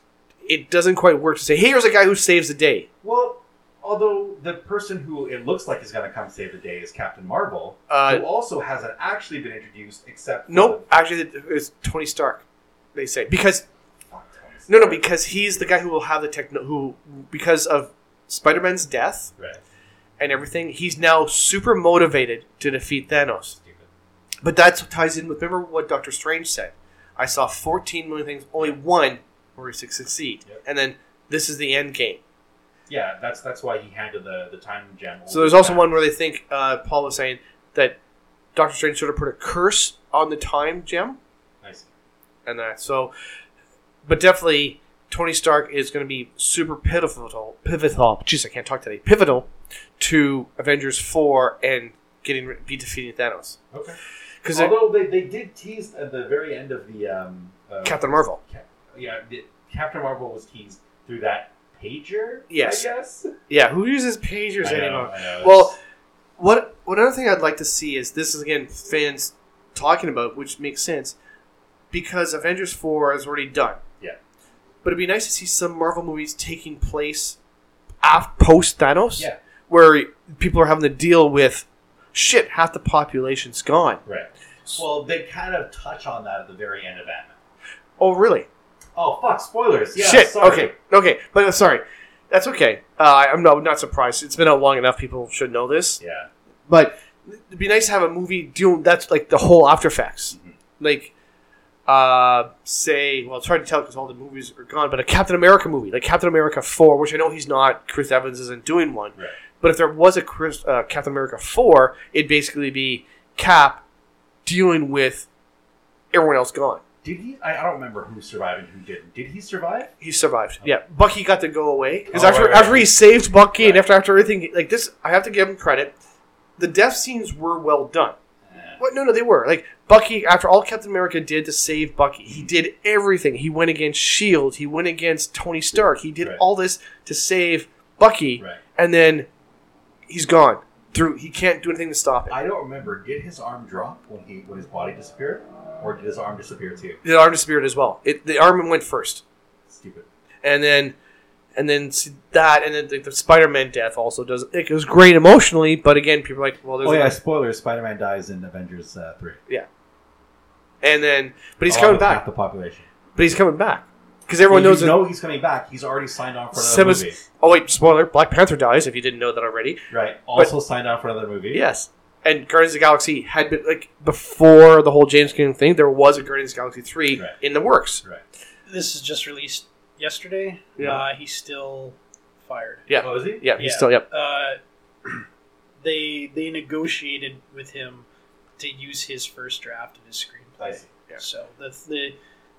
It doesn't quite work to say, "Hey, here's a guy who saves the day." Well, although the person who it looks like is going to come save the day is Captain Marvel, Uh, who also hasn't actually been introduced except nope, actually, it's Tony Stark. They say because the- no, no, because he's the guy who will have the techno who because of Spider Man's death Right. and everything. He's now super motivated to defeat Thanos. Stupid. But that ties in with remember what Doctor Strange said. I saw 14 million things, only one where he succeed, Yep. and then this is the end game. Yeah, that's that's why he handed the the time gem. So there's also one where they think uh, Paul was saying that Doctor Strange sort of put a curse on the time gem, Nice. and that so. But definitely, Tony Stark is going to be super pivotal. Pivotal. Jeez, I can't talk today. Pivotal to Avengers four and getting be defeating Thanos Okay. because Although they, they did tease at the very end of the um, uh, Captain Marvel. Cap- yeah, the, Captain Marvel was teased through that pager. Yes. I guess. Yeah, who uses pagers I know, anymore? I know, Well, What what other thing I'd like to see is this is again fans talking about, which makes sense because Avengers four is already done. Yeah. But it'd be nice to see some Marvel movies taking place af- post Thanos, yeah, where people are having to deal with shit. Half the population's gone. right. Well, they kind of touch on that at the very end of Ant Man. Oh, really? Oh fuck! Spoilers. Yeah. shit. Sorry. Okay. Okay. But uh, sorry, that's okay. Uh, I'm no, not surprised. It's been out long enough. People should know this. Yeah. But it'd be nice to have a movie deal. That's like the whole after effects. Mhm. Like, uh, say, well, it's hard to tell because all the movies are gone. But a Captain America movie, like Captain America Four, which I know he's not. Chris Evans isn't doing one. Right. But if there was a Chris, uh, Captain America Four, it'd basically be Cap dealing with everyone else gone. Did he? I, I don't remember who survived and who didn't. Did he survive? He survived. Yeah, Bucky got to go away because Oh, after right, right. after he saved Bucky and after after everything like this, I have to give him credit. The death scenes were well done. Eh. What? No, no, they were. Like Bucky, after all Captain America did to save Bucky, he did everything. He went against Shield. He went against Tony Stark. He did all this to save Bucky, Right. and then he's gone. Through he can't do anything to stop it. I don't remember. Did his arm drop when he when his body disappeared, or did his arm disappear too? The arm disappeared as well. It, the arm went first, Stupid. and then and then that, and then the, the Spider-Man death also does. It was great emotionally, but again, people are like, well, there's Oh yeah, spoilers. Spider-Man dies in Avengers uh, three. and then but he's Along coming back. the population. But he's coming back because everyone Well, knows you know he's coming back. He's already signed on for another Seven- movie. Oh wait, spoiler! Black Panther dies. If you didn't know that already, Right. Also signed on for another movie. yes. And Guardians of the Galaxy had been like before the whole James Gunn thing. There was a Guardians of the Galaxy three Right. in the works. Right. This is just released yesterday. Yeah. Uh, he's still fired. Yeah. Oh, is he? Yeah, he's Yeah. still yep. Uh, [CLEARS THROAT] they they negotiated with him to use his first draft of his screenplay. I see. Yeah. So the the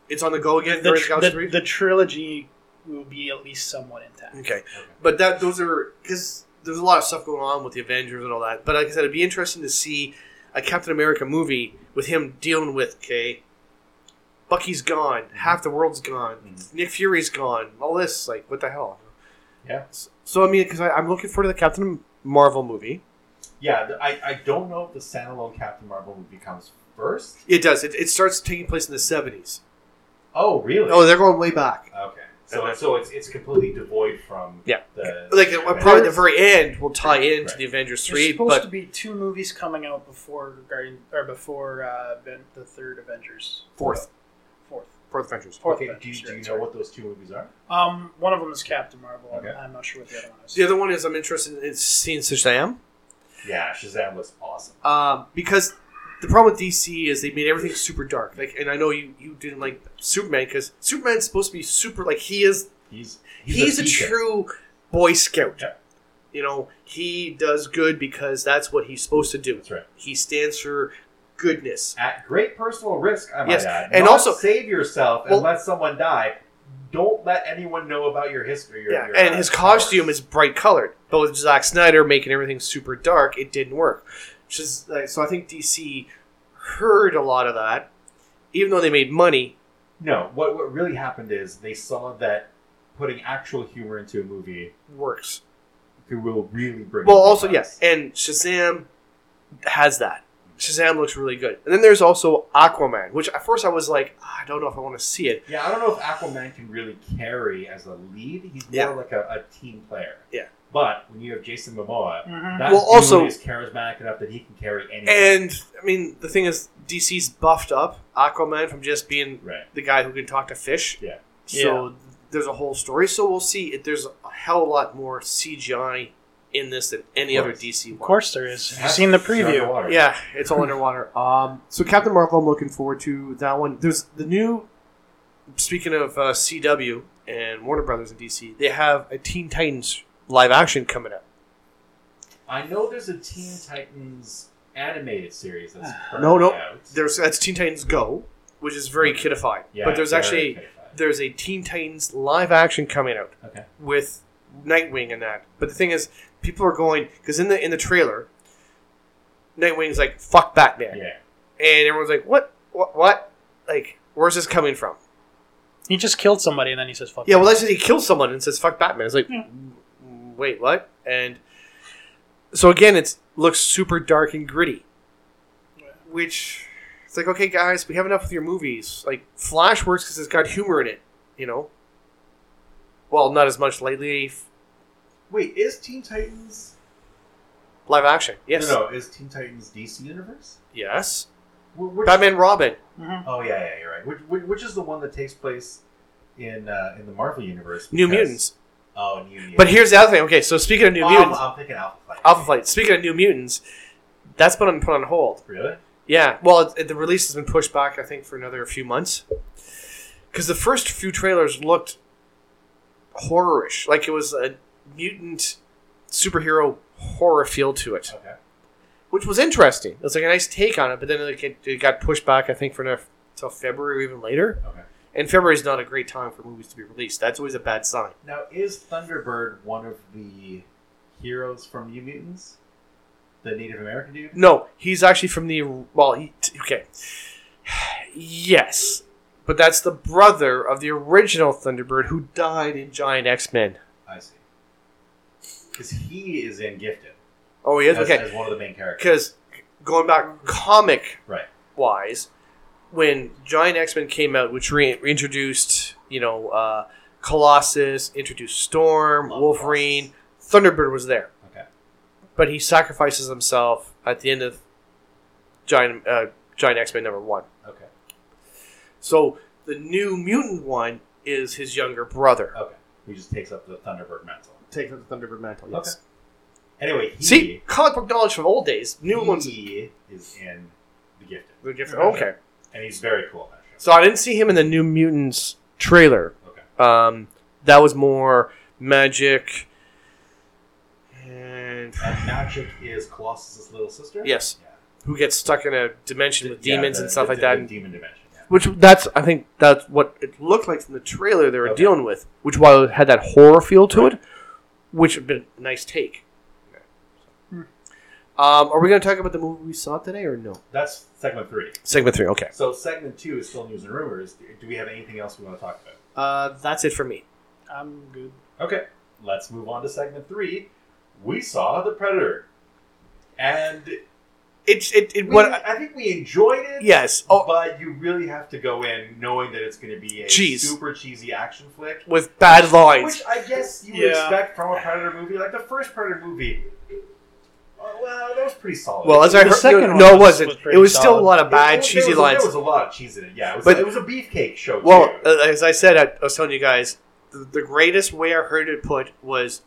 It's on the go again. the, Guardians tr- the Galaxy the, three. the trilogy will be at least somewhat intact. Okay, but that those are because there's a lot of stuff going on with the Avengers and all that. But like I said, it'd be interesting to see a Captain America movie with him dealing with okay, Bucky's gone, half the world's gone, Mhm. Nick Fury's gone, all this like what the hell? Yeah. So I mean, because I'm looking forward to the Captain Marvel movie. Yeah. I, I don't know if the standalone Captain Marvel movie comes first. It does. It, it starts taking place in the 70s. Oh, really? Oh, they're going way back. Okay. So, so it's, it's completely devoid from Yeah. the Like the uh, probably the very end will tie into Right. the Avengers three. There's three, supposed but to be two movies coming out before Guardian or before uh, the third Avengers. fourth, Fourth. fourth Avengers. Fourth Okay. Do, Avengers. you- do you know what those two movies are? Um, one of them is Captain Marvel. Okay. I'm not sure what the other one is. The other one is I'm interested in seeing Shazam. Yeah, Shazam was awesome. Um, because the problem with DC is they made everything super dark. Like, and I know you, you didn't like Superman because Superman's supposed to be super. Like he is. He's He's, a, beacon. true Boy Scout. Yeah. You know, he does good because that's what he's supposed to do. That's right. He stands for goodness. At great personal risk, I might Yes, add. and Not also- save yourself and Well- let someone die. Don't let anyone know about your history. Your, Yeah, your, and his costume powers. is bright colored. But with Zack Snyder making everything super dark, it didn't work. Which is like, so I think DC heard a lot of that, even though they made money. no. What what really happened is they saw that putting actual humor into a movie Works It will really bring. well. Also, yes, class. and Shazam has that. Shazam looks really good. And then there's also Aquaman, which at first I was like, "Ah, I don't know if I want to see it. Yeah, I don't know if Aquaman can really carry as a lead. He's more Yeah. like a, a team player. Yeah. But when you have Jason Momoa, Mhm. that Well, dude also- is charismatic enough that he can carry anything. And I mean, the thing is, DC's buffed up Aquaman from just being right. the guy who can talk to fish. Yeah. So there's a whole story. So we'll see. If there's a hell of a lot more CGI in this than any other. DC one. Of course, there is. You've seen the preview? underwater. Yeah, it's all underwater. [LAUGHS] Um, so Captain Marvel, I'm looking forward to that one. There's the new. Speaking of uh, CW and Warner Brothers and DC, they have a Teen Titans live action coming out. I know there's a Teen Titans animated series that's [SIGHS] No, no. currently out. There's that's Teen Titans Go, which is very kidified. Yeah, but there's actually kiddified. there's a Teen Titans live action coming out okay. with Nightwing and that. But the thing is, people are going because in the in the trailer, Nightwing's like "fuck Batman," Yeah. and everyone's like, "What? What? What? Like, where's this coming from?" He just killed somebody and then he says, "Fuck." Yeah, you." well, that's just he kills someone and says "fuck Batman." It's like, Yeah. "Mm, wait, what? And so again, it looks super dark and gritty, which it's like, okay, guys, we have enough with your movies. Like Flash works because it's got humor in it, you know. Well, not as much lately. Wait, is Teen Titans? Live action, yes, No, no, is Teen Titans DC universe? yes. Wh- Which, Batman, Robin, Mhm. Oh yeah, yeah, you're right. Which, which, which is the one that takes place in uh, in the Marvel universe? New Mutants. Oh, New Mutants. But here's the other thing. Okay, so speaking of New Oh, Mutants, I'm, I'm thinking Alpha Flight. Alpha Flight. Speaking of New Mutants, that's been put on hold. Really? Yeah, well, it, it- the release has been pushed back, I think, for another few months. Because the first few trailers looked horrorish, like it was a mutant superhero horror feel to it, Okay. which was interesting. It was like a nice take on it, but then like, it, it got pushed back, I think, for another till February or even later. Okay. And February is not a great time for movies to be released. That's always a bad sign. Now, is Thunderbird one of the heroes from New Mutants? The Native American dude? No, he's actually from the well. He, okay, [SIGHS] yes, but that's the brother of the original Thunderbird who died in Giant X Men. I see. Because he is in Gifted. Oh, he is as, okay. as one of the main characters. Because going back comic Right. wise, when Giant X Men came out, which re- reintroduced you know uh, Colossus, introduced Storm, Love Wolverine, Thunderbird was there, Okay. but he sacrifices himself at the end of Giant uh, Giant X Men number one. Okay. So the new mutant one is his younger brother. Okay. He just takes up the Thunderbird mantle. Take up the Thunderbird mantle. yes. Anyway, he, See, comic book knowledge from old days. New he ones. is in the Gifted. The gift- Okay. And he's very cool that. So I didn't see him in the New Mutants trailer. Okay. Um, that was more magic. And And Magic is Colossus' little sister? Yes. Yeah. who gets stuck in a dimension with Yeah, demons the- and stuff the- like that. the and- demon dimension. Yeah. which that's I think that's what it looked like from the trailer they were Okay. dealing with. Which while it had that horror feel to it, which would been a nice take. Um, are we going to talk about the movie we saw today or no? That's segment three. Segment three. Okay. So segment two is still news and rumors. Do, do we have anything else we want to talk about? Uh, that's it for me. I'm good. Okay, let's move on to segment three. We saw the Predator, and It's it, it we, what I think we enjoyed it. yes. Oh, but you really have to go in knowing that it's going to be a Cheese. super cheesy action flick, with bad lines. which I guess you would Yeah. expect from a Predator movie. Like the first Predator movie, well, that was pretty solid. well, as The I heard, second no, one no, it was- wasn't. was pretty it was still a solid. lot of bad, There was- cheesy there was, lines. There was a lot of cheese in it. Yeah, it was, But- it was a beefcake show. Well, too. uh, as I said, I, I was telling you guys, the, the greatest way I heard it put was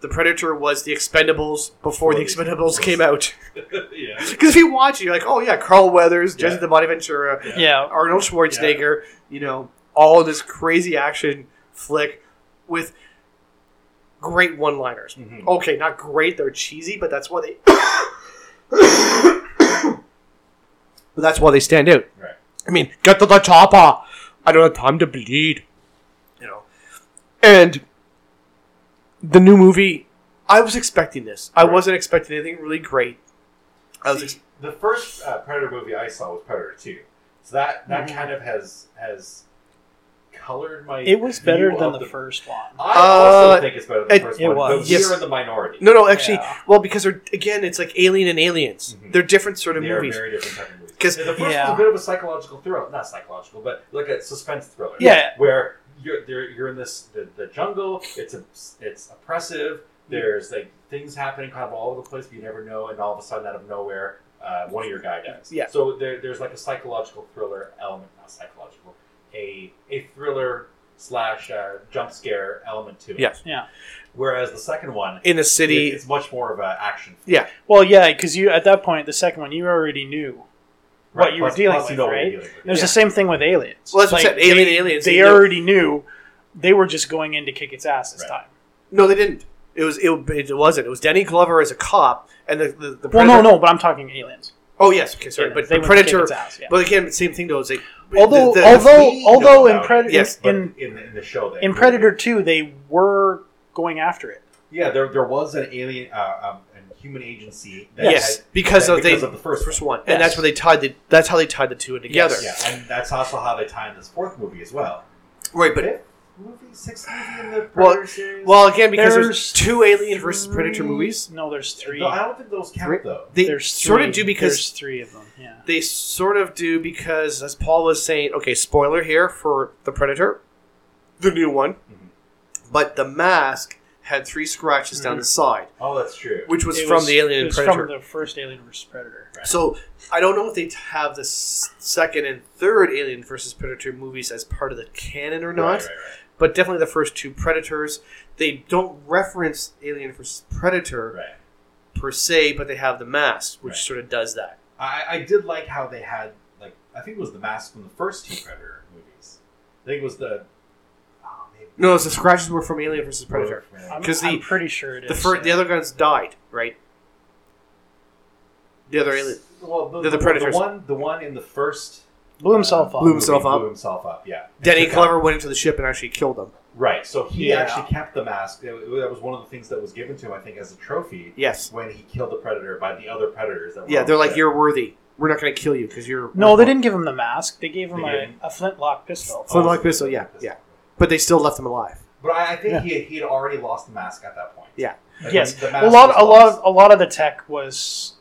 the Predator was the Expendables before the Before the Expendables Expendables. came out. [LAUGHS] [LAUGHS] yeah. Because if you watch it, you're like, oh yeah, Carl Weathers, Jesse Yeah. the Body Ventura, Yeah. Yeah. Arnold Schwarzenegger, you know, all this crazy action flick with great one-liners. Mhm. Okay, not great; they're cheesy, but that's why they. [COUGHS] but that's why they stand out. Right. I mean, get to the chopper. I don't have time to bleed. You know, and the new movie. I was expecting this. I wasn't expecting anything really great. I was. See, Ex- the first uh, Predator movie I saw was Predator Two, so that that Mhm. kind of has has colored my. It was better than of the first one. I also Uh, think it's better than the it- first it one. was. But Yes. we're in the minority. No, no, actually, Yeah. well, because they're again, it's like Alien and Aliens. Mhm. They're different sort of they are movies. very different type of movies. 'Cause- the first was Yeah. a bit of a psychological thriller, not psychological, but like a suspense thriller. Yeah. where you're you're in this the, the jungle. It's a, it's oppressive. There's like things happening kind of all over the place, but you never know. And all of a sudden, out of nowhere, uh, one of your guy dies. Yeah. So there, there's like a psychological thriller element, not psychological, a a thriller slash uh, jump scare element to it. Yes. Yeah. Whereas the second one, In a city, it's much more of an action. yeah, Well, yeah, because you at that point, the second one, you already knew what Right, you were dealing plus you with, know right? dealing with. There's Yeah. the same thing with aliens. Well, that's what I said, Alien they, Aliens, They they knew- already knew they were just going in to kick its ass this Right. time. no, they didn't. It was it, it wasn't. It was Danny Glover as a cop, and the the, the Well, Predator- no, no, but I'm talking aliens. Oh yes, okay, sorry, Aliens. but They the went to kick Predator. its yeah. But again, same thing though. It's like Although, the- the- although, we although in Predator, yes, in, in, in the show, they in Predator Two, they were going after it. Yeah, there, there was an alien, uh, um, an human agency. That yes, had- because that- of they of the first, first one. one, and that's where they tied the. That's how they tied the two in together. Yes. Yeah, and that's also how they tie in this fourth movie as well. Right, but Fifth movie, sixth movie in the Predator Well- series. well, again, because there's, There's two Alien versus Predator movies, No, there's three. No, I don't think those count Three? though. they there's sort of do because there's three of them. Yeah. they sort of do because, as Paul was saying, okay, spoiler here for the Predator, the new one, Mhm. but the mask had three scratches down Mhm. the side, Oh, that's true. which was It from the Alien it was Predator. from the first Alien versus Predator. Right. So I don't know if they have the second and third Alien versus Predator movies as part of the canon or not, Right, right, right. But definitely the first two Predators. They don't reference Alien versus Predator Right. per se, but they have the mask, which Right. sort of does that. I, I did like how they had like I think it was the mask from the first two Predator movies. I think it was the. Oh, maybe. No, the scratches were from Alien versus Predator. I'm, 'Cause I'm the- pretty sure it is. The first, the other guns died, right? The other alien. Well, the, They're the the, Predators. The one, the one in the first blew himself up. Blew himself up. Blew himself up. Yeah. Danny Took out- went into the ship and actually killed them. Right. So he Yeah. actually kept the mask. It- it- that was one of the things that was given to him, I think, as a trophy Yes. when he killed the predator by the other predators. That were Yeah, on they're the like, ship. you're worthy. We're not going to kill you because you're. No, they didn't give him the mask. They gave him They a, didn't? a flintlock pistol. Flintlock oh, pistol, yeah, yeah. But they still left him alive. But I, I think Yeah. he had, he had already lost the mask at that point. Yeah. Like, Yes, the a lot, was a lot, lost, a lot of the tech was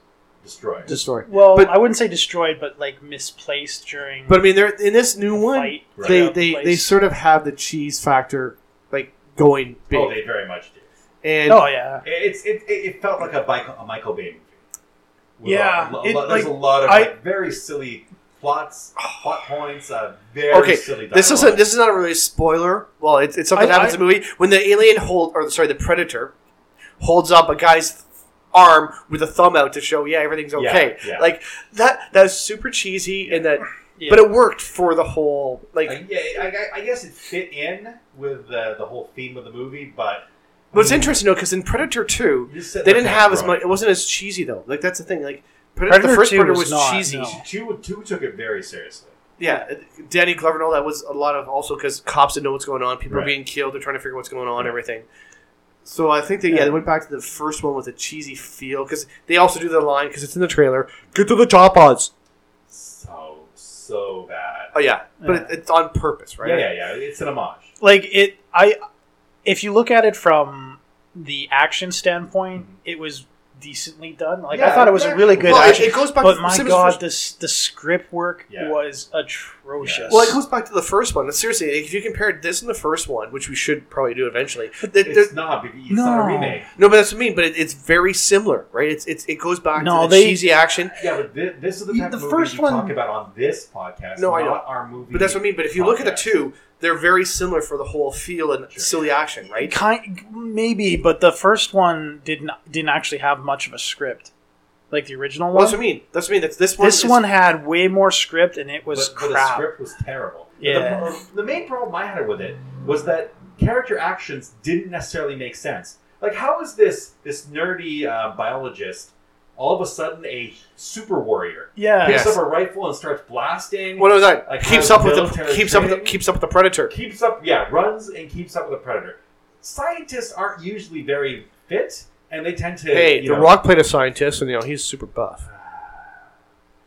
destroyed. The story. well, But- I wouldn't say destroyed, but like misplaced during. But I mean, they're in this new the one. fight Right. They they, place. they sort of have the cheese factor like going big, oh, they very much did. and Oh yeah, it's it, it, it felt like a Michael, a Michael Bay movie. Yeah, a, it, lo- there's like, a lot of I- like, very silly plots, plot points. Uh, very okay, silly. this isn't this is not really a spoiler. Well, it's, it's something I- that happens I- in the movie when the alien hold or sorry the predator holds up a guy's arm with a thumb out to show yeah everything's okay. yeah. Like that that's super cheesy and that, yeah. but it worked for the whole like. Uh, yeah, I, I- I guess it fit in with the, the whole theme of the movie, but But it's interesting though because in Predator Two You just said they didn't have as much. It wasn't as cheesy though. Like that's the thing. Like Predator, Predator the first 2 Predator was was not, cheesy. no. two two took it very seriously. Yeah, Danny Glover and all that was a lot of also because cops didn't know what's going on. People are being killed. They're trying to figure out what's going on. Right. Everything. So I think that yeah, they went back to the first one with a cheesy feel because they also do the line because it's in the trailer. Get to the top odds. So so bad. Oh yeah, but Yeah. It, it's on purpose, right? Yeah, yeah, yeah. It's an homage. like it. I if you look at it from the action standpoint, mm-hmm. it was decently done. Like I thought it was a really good Well, action. it goes back. but to my Simmons' god, first- this the script work Yeah. was atrocious. well, it goes back to the first one. Seriously, if you compare this and the first one, which we should probably do eventually, th- th- It's not. because It's not a No. remake. no, but that's what I mean. But it, it's very similar, right? It's, it's it goes back No, to the they- cheesy action. Yeah, but this, this is the type The of movie first we one- talk about on this podcast. No, I not know. our movie. But that's what I mean. But if you look at the two, they're very similar for the whole feel and Sure. silly action, right? kind maybe, but the first one didn't didn't actually have much of a script, like the original Well, one. that's what I mean. That's what I mean. That's this one. this is- one had way more script, and it was but, but the crap. script was terrible. Yeah. The, the main problem I had with it was that character actions didn't necessarily make sense. Like, how is this this nerdy uh, biologist all of a sudden a super warrior? yeah, Picks Yes. up a rifle and starts blasting. What was that? Like, keeps has up with the military keeps up with the, training? keeps up with the predator. keeps up, yeah, runs and keeps up with the predator. Scientists aren't usually very fit, and they tend to. Hey, you the know, Rock played a scientist, and you know he's super buff. [SIGHS]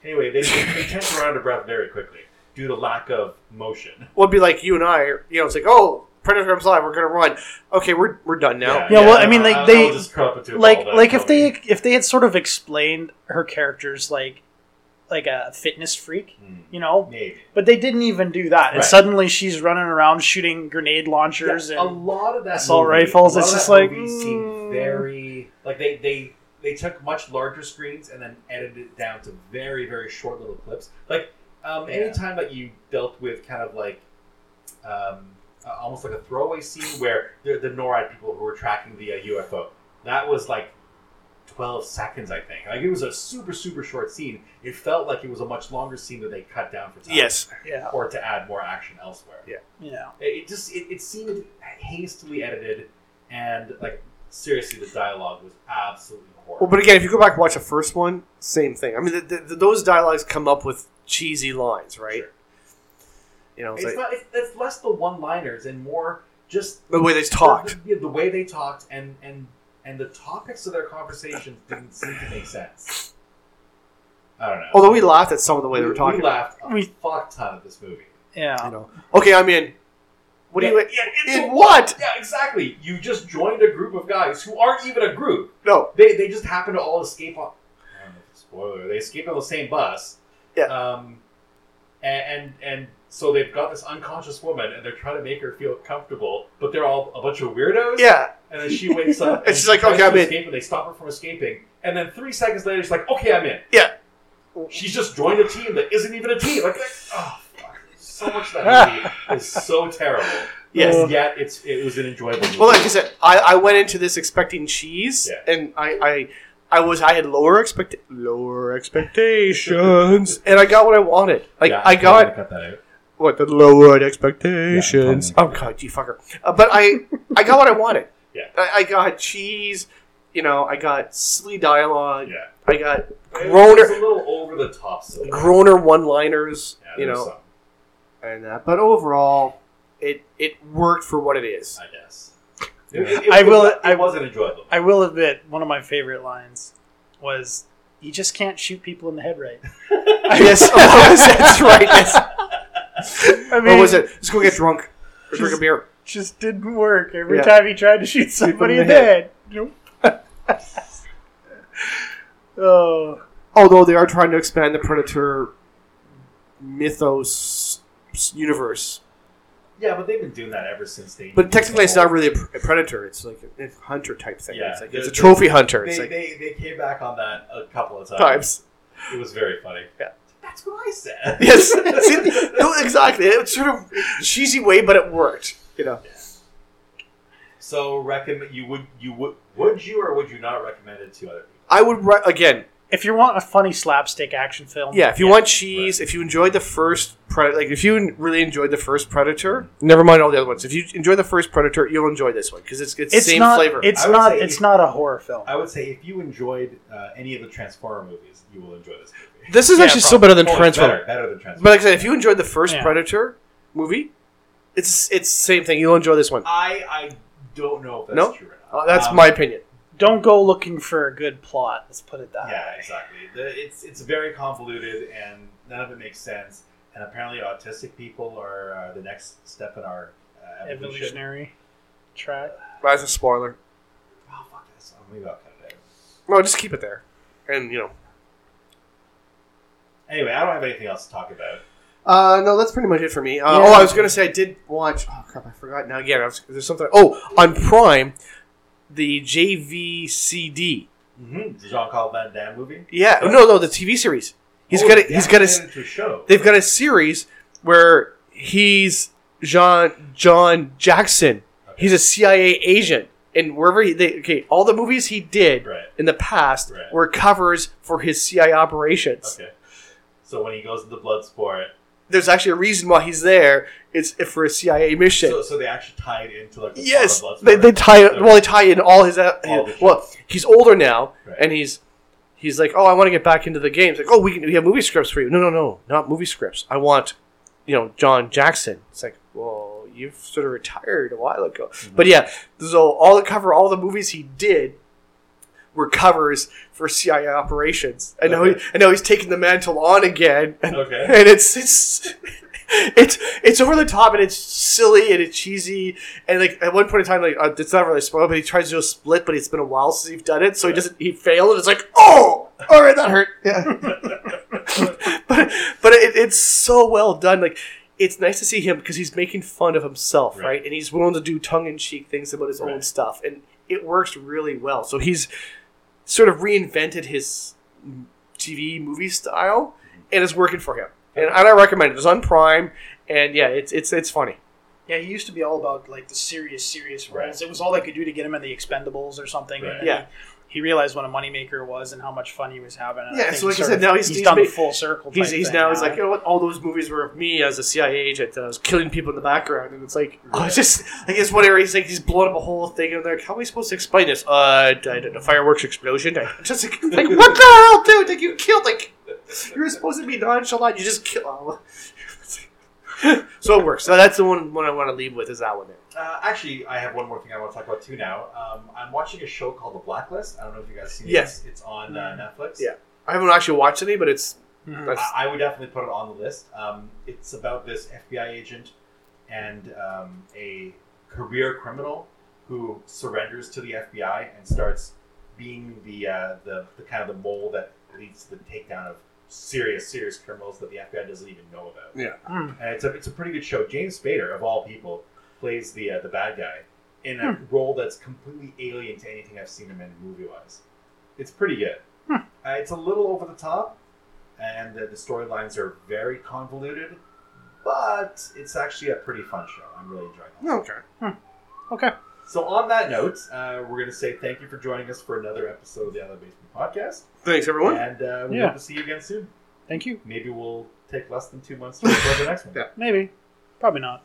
Anyway, they, they, they tend to run out of breath very quickly. due to lack of motion. it would be like you and I. You know, it's like, oh, Predator comes live. We're gonna run. Okay, we're we're done now. Yeah, well, I mean, like, I'll- they- I'll just curl up into a like ball then, like if they probably. if they had sort of explained her character's like like a fitness freak, Hmm, you know, maybe. but they didn't even do that, and Right. suddenly she's running around shooting grenade launchers Yeah, a and lot of that assault movie- rifles, a lot it's of just that like, movie seemed mm. very like they they they took much larger screens and then edited it down to very very short little clips. Like um, Yeah. anytime that you dealt with kind of like um, uh, almost like a throwaway scene where the, the NORAD people who were tracking the uh, UFO that was like. 12 seconds, I think. Like, it was a super, super short scene. It felt like it was a much longer scene that they cut down for time. Yes. yeah, Or to add more action elsewhere. Yeah. yeah. It, it just it, it seemed hastily edited, and like seriously, the dialogue was absolutely horrible. Well, but again, if you go back and watch the first one, same thing. I mean, the, the, those dialogues come up with cheesy lines, right? Sure. You know, it's, it's like not. It's, it's less the one-liners and more just the way they talked. The, the, the way they talked and and and the topics of their conversations didn't seem to make sense. I don't know. Although we laughed at some of the way we, they were talking. we laughed a We- fuck ton at this movie. Yeah. You know, okay, I'm in. What yeah, do you? Yeah, it's in a- what? Yeah, exactly. You just joined a group of guys who aren't even a group. No. They, they just happen to all escape on. I don't know if it's a spoiler. They escape on the same bus. Yeah. Um, and, and and so they've got this unconscious woman, and they're trying to make her feel comfortable, but they're all a bunch of weirdos. Yeah. And then she wakes up, [LAUGHS] And she's like, "Okay, I'm in." escape, and they stop her from escaping. And then three seconds later, she's like, "Okay, I'm in." Yeah. She's just joined a team that isn't even a team. Like, oh, fuck. So much of that [LAUGHS] movie is so terrible. Yes. And yet it's it was an enjoyable. Movie. Well, like I said, I, I went into this expecting cheese, Yeah. and I, I I was I had lower expect lower expectations, [LAUGHS] and I got what I wanted. Like Yeah, I got cut that out. What the lowered expectations. Yeah, oh god, you fucker! Uh, but I I got what I wanted. Yeah. I, I got cheese. You know, I got silly dialogue. Yeah. I got groaner. was a little over the top. So groaner one liners. yeah, you know, some, and that. But overall, it it worked for what it is. I guess. It, [LAUGHS] it, it, I will- It, I- wasn't enjoyable. I will admit, one of my favorite lines was, "You just can't shoot people in the head right." [LAUGHS] [LAUGHS] yes, oh, that's right. Yes. I mean, What was it? Let's go get drunk. Or drink a Just- beer. Just didn't work every Yeah. time he tried to shoot somebody in in the the head. Nope. [LAUGHS] oh, Although they are trying to expand the Predator mythos universe. yeah, but they've been doing that ever since they. But technically, it's not really a, a Predator. It's like a, a hunter type thing. Yeah, it's, like, it's a the- trophy hunter. They, like they, they came back on that a couple of times. times. It was very funny. Yeah. That's what I said. [LAUGHS] Yes, See, no, exactly. It's sort of cheesy way, but it worked. You know. So recommend you would you would would you or would you not recommend it to other people? I would re- again. if you want a funny slapstick action film, Yeah, if you want cheese, if you enjoyed the first Predator, like if you really enjoyed the first Predator, never mind all the other ones. If you enjoy the first Predator, you'll enjoy this one because it's it's, it's same not. flavor. It's not. It's if- not a horror film. I would say if you enjoyed uh, any of the Transformer movies, you will enjoy this movie. This is Yeah, actually still better than Oh, it's Transformers. better, better than Transformers. But like I said, if you enjoyed the first Yeah. Predator movie, it's it's same thing. You'll enjoy this one. I I don't know if that's No? true or not. Uh, that's Um, my opinion. Don't go looking for a good plot. Let's put it that Yeah, way. exactly. The, it's it's very convoluted and none of it makes sense. And apparently, autistic people are uh, the next step in our uh. Evolutionary track. That's a spoiler. Oh fuck this! Maybe I'll cut it out. No, just keep it there. And you know, Anyway, I don't have anything else to talk about. uh, no, that's pretty much it for me. Uh, Yeah. Oh, I was gonna say I did watch. Oh crap, I forgot now. Again, I was, there's something. Oh, on Prime, the JVCD. Mm-hmm. The Jean Claude Van Damme movie. Yeah, no, no, the TV series. He's Oh, got a, yeah, he's got a, they made it into a show. they've got a series where he's John John Jackson. He's a CIA agent, and wherever he they, okay, all the movies he did Right. in the past Right. were covers for his CIA operations. Okay. So when he goes to into Bloodsport, There's actually a reason why he's there. It's for a CIA mission. so, so they actually tie it into like the yes, they, they tie it. Well, they tie in all his. Uh, All his- well, he's older now, Right. and he's he's like, oh, I want to get back into the games. Like, oh, we can, we have movie scripts for you. No, no, no, not movie scripts. I want, you know, John Jackson. It's like, well, you've sort of retired a while ago. Mm-hmm. But yeah, so all the cover all the movies he did were covers for CIA operations. And now, he, Okay. and now he's taking the mantle on again. And, Okay. and it's it's it's it's over the top and it's silly and it's cheesy and like at one point in time like uh, it's not really spoiled but he tries to do a split but it's been a while since he's done it so he doesn't he failed and it's like oh all right that hurt yeah [LAUGHS] [LAUGHS] but but it, it's so well done like it's nice to see him because he's making fun of himself right, Right. and he's willing to do tongue-in-cheek things about his own stuff and it works really well so he's sort of reinvented his TV movie style and it's working for him and, and I recommend it. It's on Prime, and yeah, it's it's it's funny. Yeah, he used to be all about like the serious, serious Right. roles. It was all they could do to get him in the Expendables or something. Right. And Yeah. He, realized what a moneymaker was and how much fun he was having. And Yeah, so like I said, of- now he's- he's, he's done made- full circle. He's, he's now he's like, you know what? All those movies were of me as a CIA agent. I was killing people in the background, and it's like, [LAUGHS] oh, it's just like it's whatever. He's like, he's blowing up a whole thing, and they're like, how are we supposed to explain this? Uh, I don't know, fireworks explosion. I, [LAUGHS] just like, [LAUGHS] like, what the hell, dude? Like you killed like you were supposed to be nonchalant. You just kill. So it works. So that's the one one I want to leave with is that one there. Uh, actually, I have one more thing I want to talk about too. Now, um, I'm watching a show called The Blacklist. I don't know if you guys seen Yes. it. It's on uh, Netflix. Yeah. I haven't actually watched any, but it's Mhm. that's, I, I would definitely put it on the list. Um, it's about this FBI agent and um, a career criminal who surrenders to the FBI and starts being the, uh, the the kind of the mole that leads to the takedown of serious, serious criminals that the FBI doesn't even know about. yeah. Mm. And it's a it's a pretty good show. James Spader, of all people, plays the uh, the bad guy in a role that's completely alien to anything I've seen him in movie wise. It's pretty good. Hmm. Uh, it's a little over the top, and the, the storylines are very convoluted, but it's actually a pretty fun show. I'm really enjoying it. Okay. Okay. So on that note, uh, we're going to say thank you for joining us for another episode of the Other Basement Podcast, Thanks, everyone. and uh, we Yeah. hope to see you again soon. Thank you. Maybe we'll take less than two months to record the next one. Yeah. Maybe. Probably not.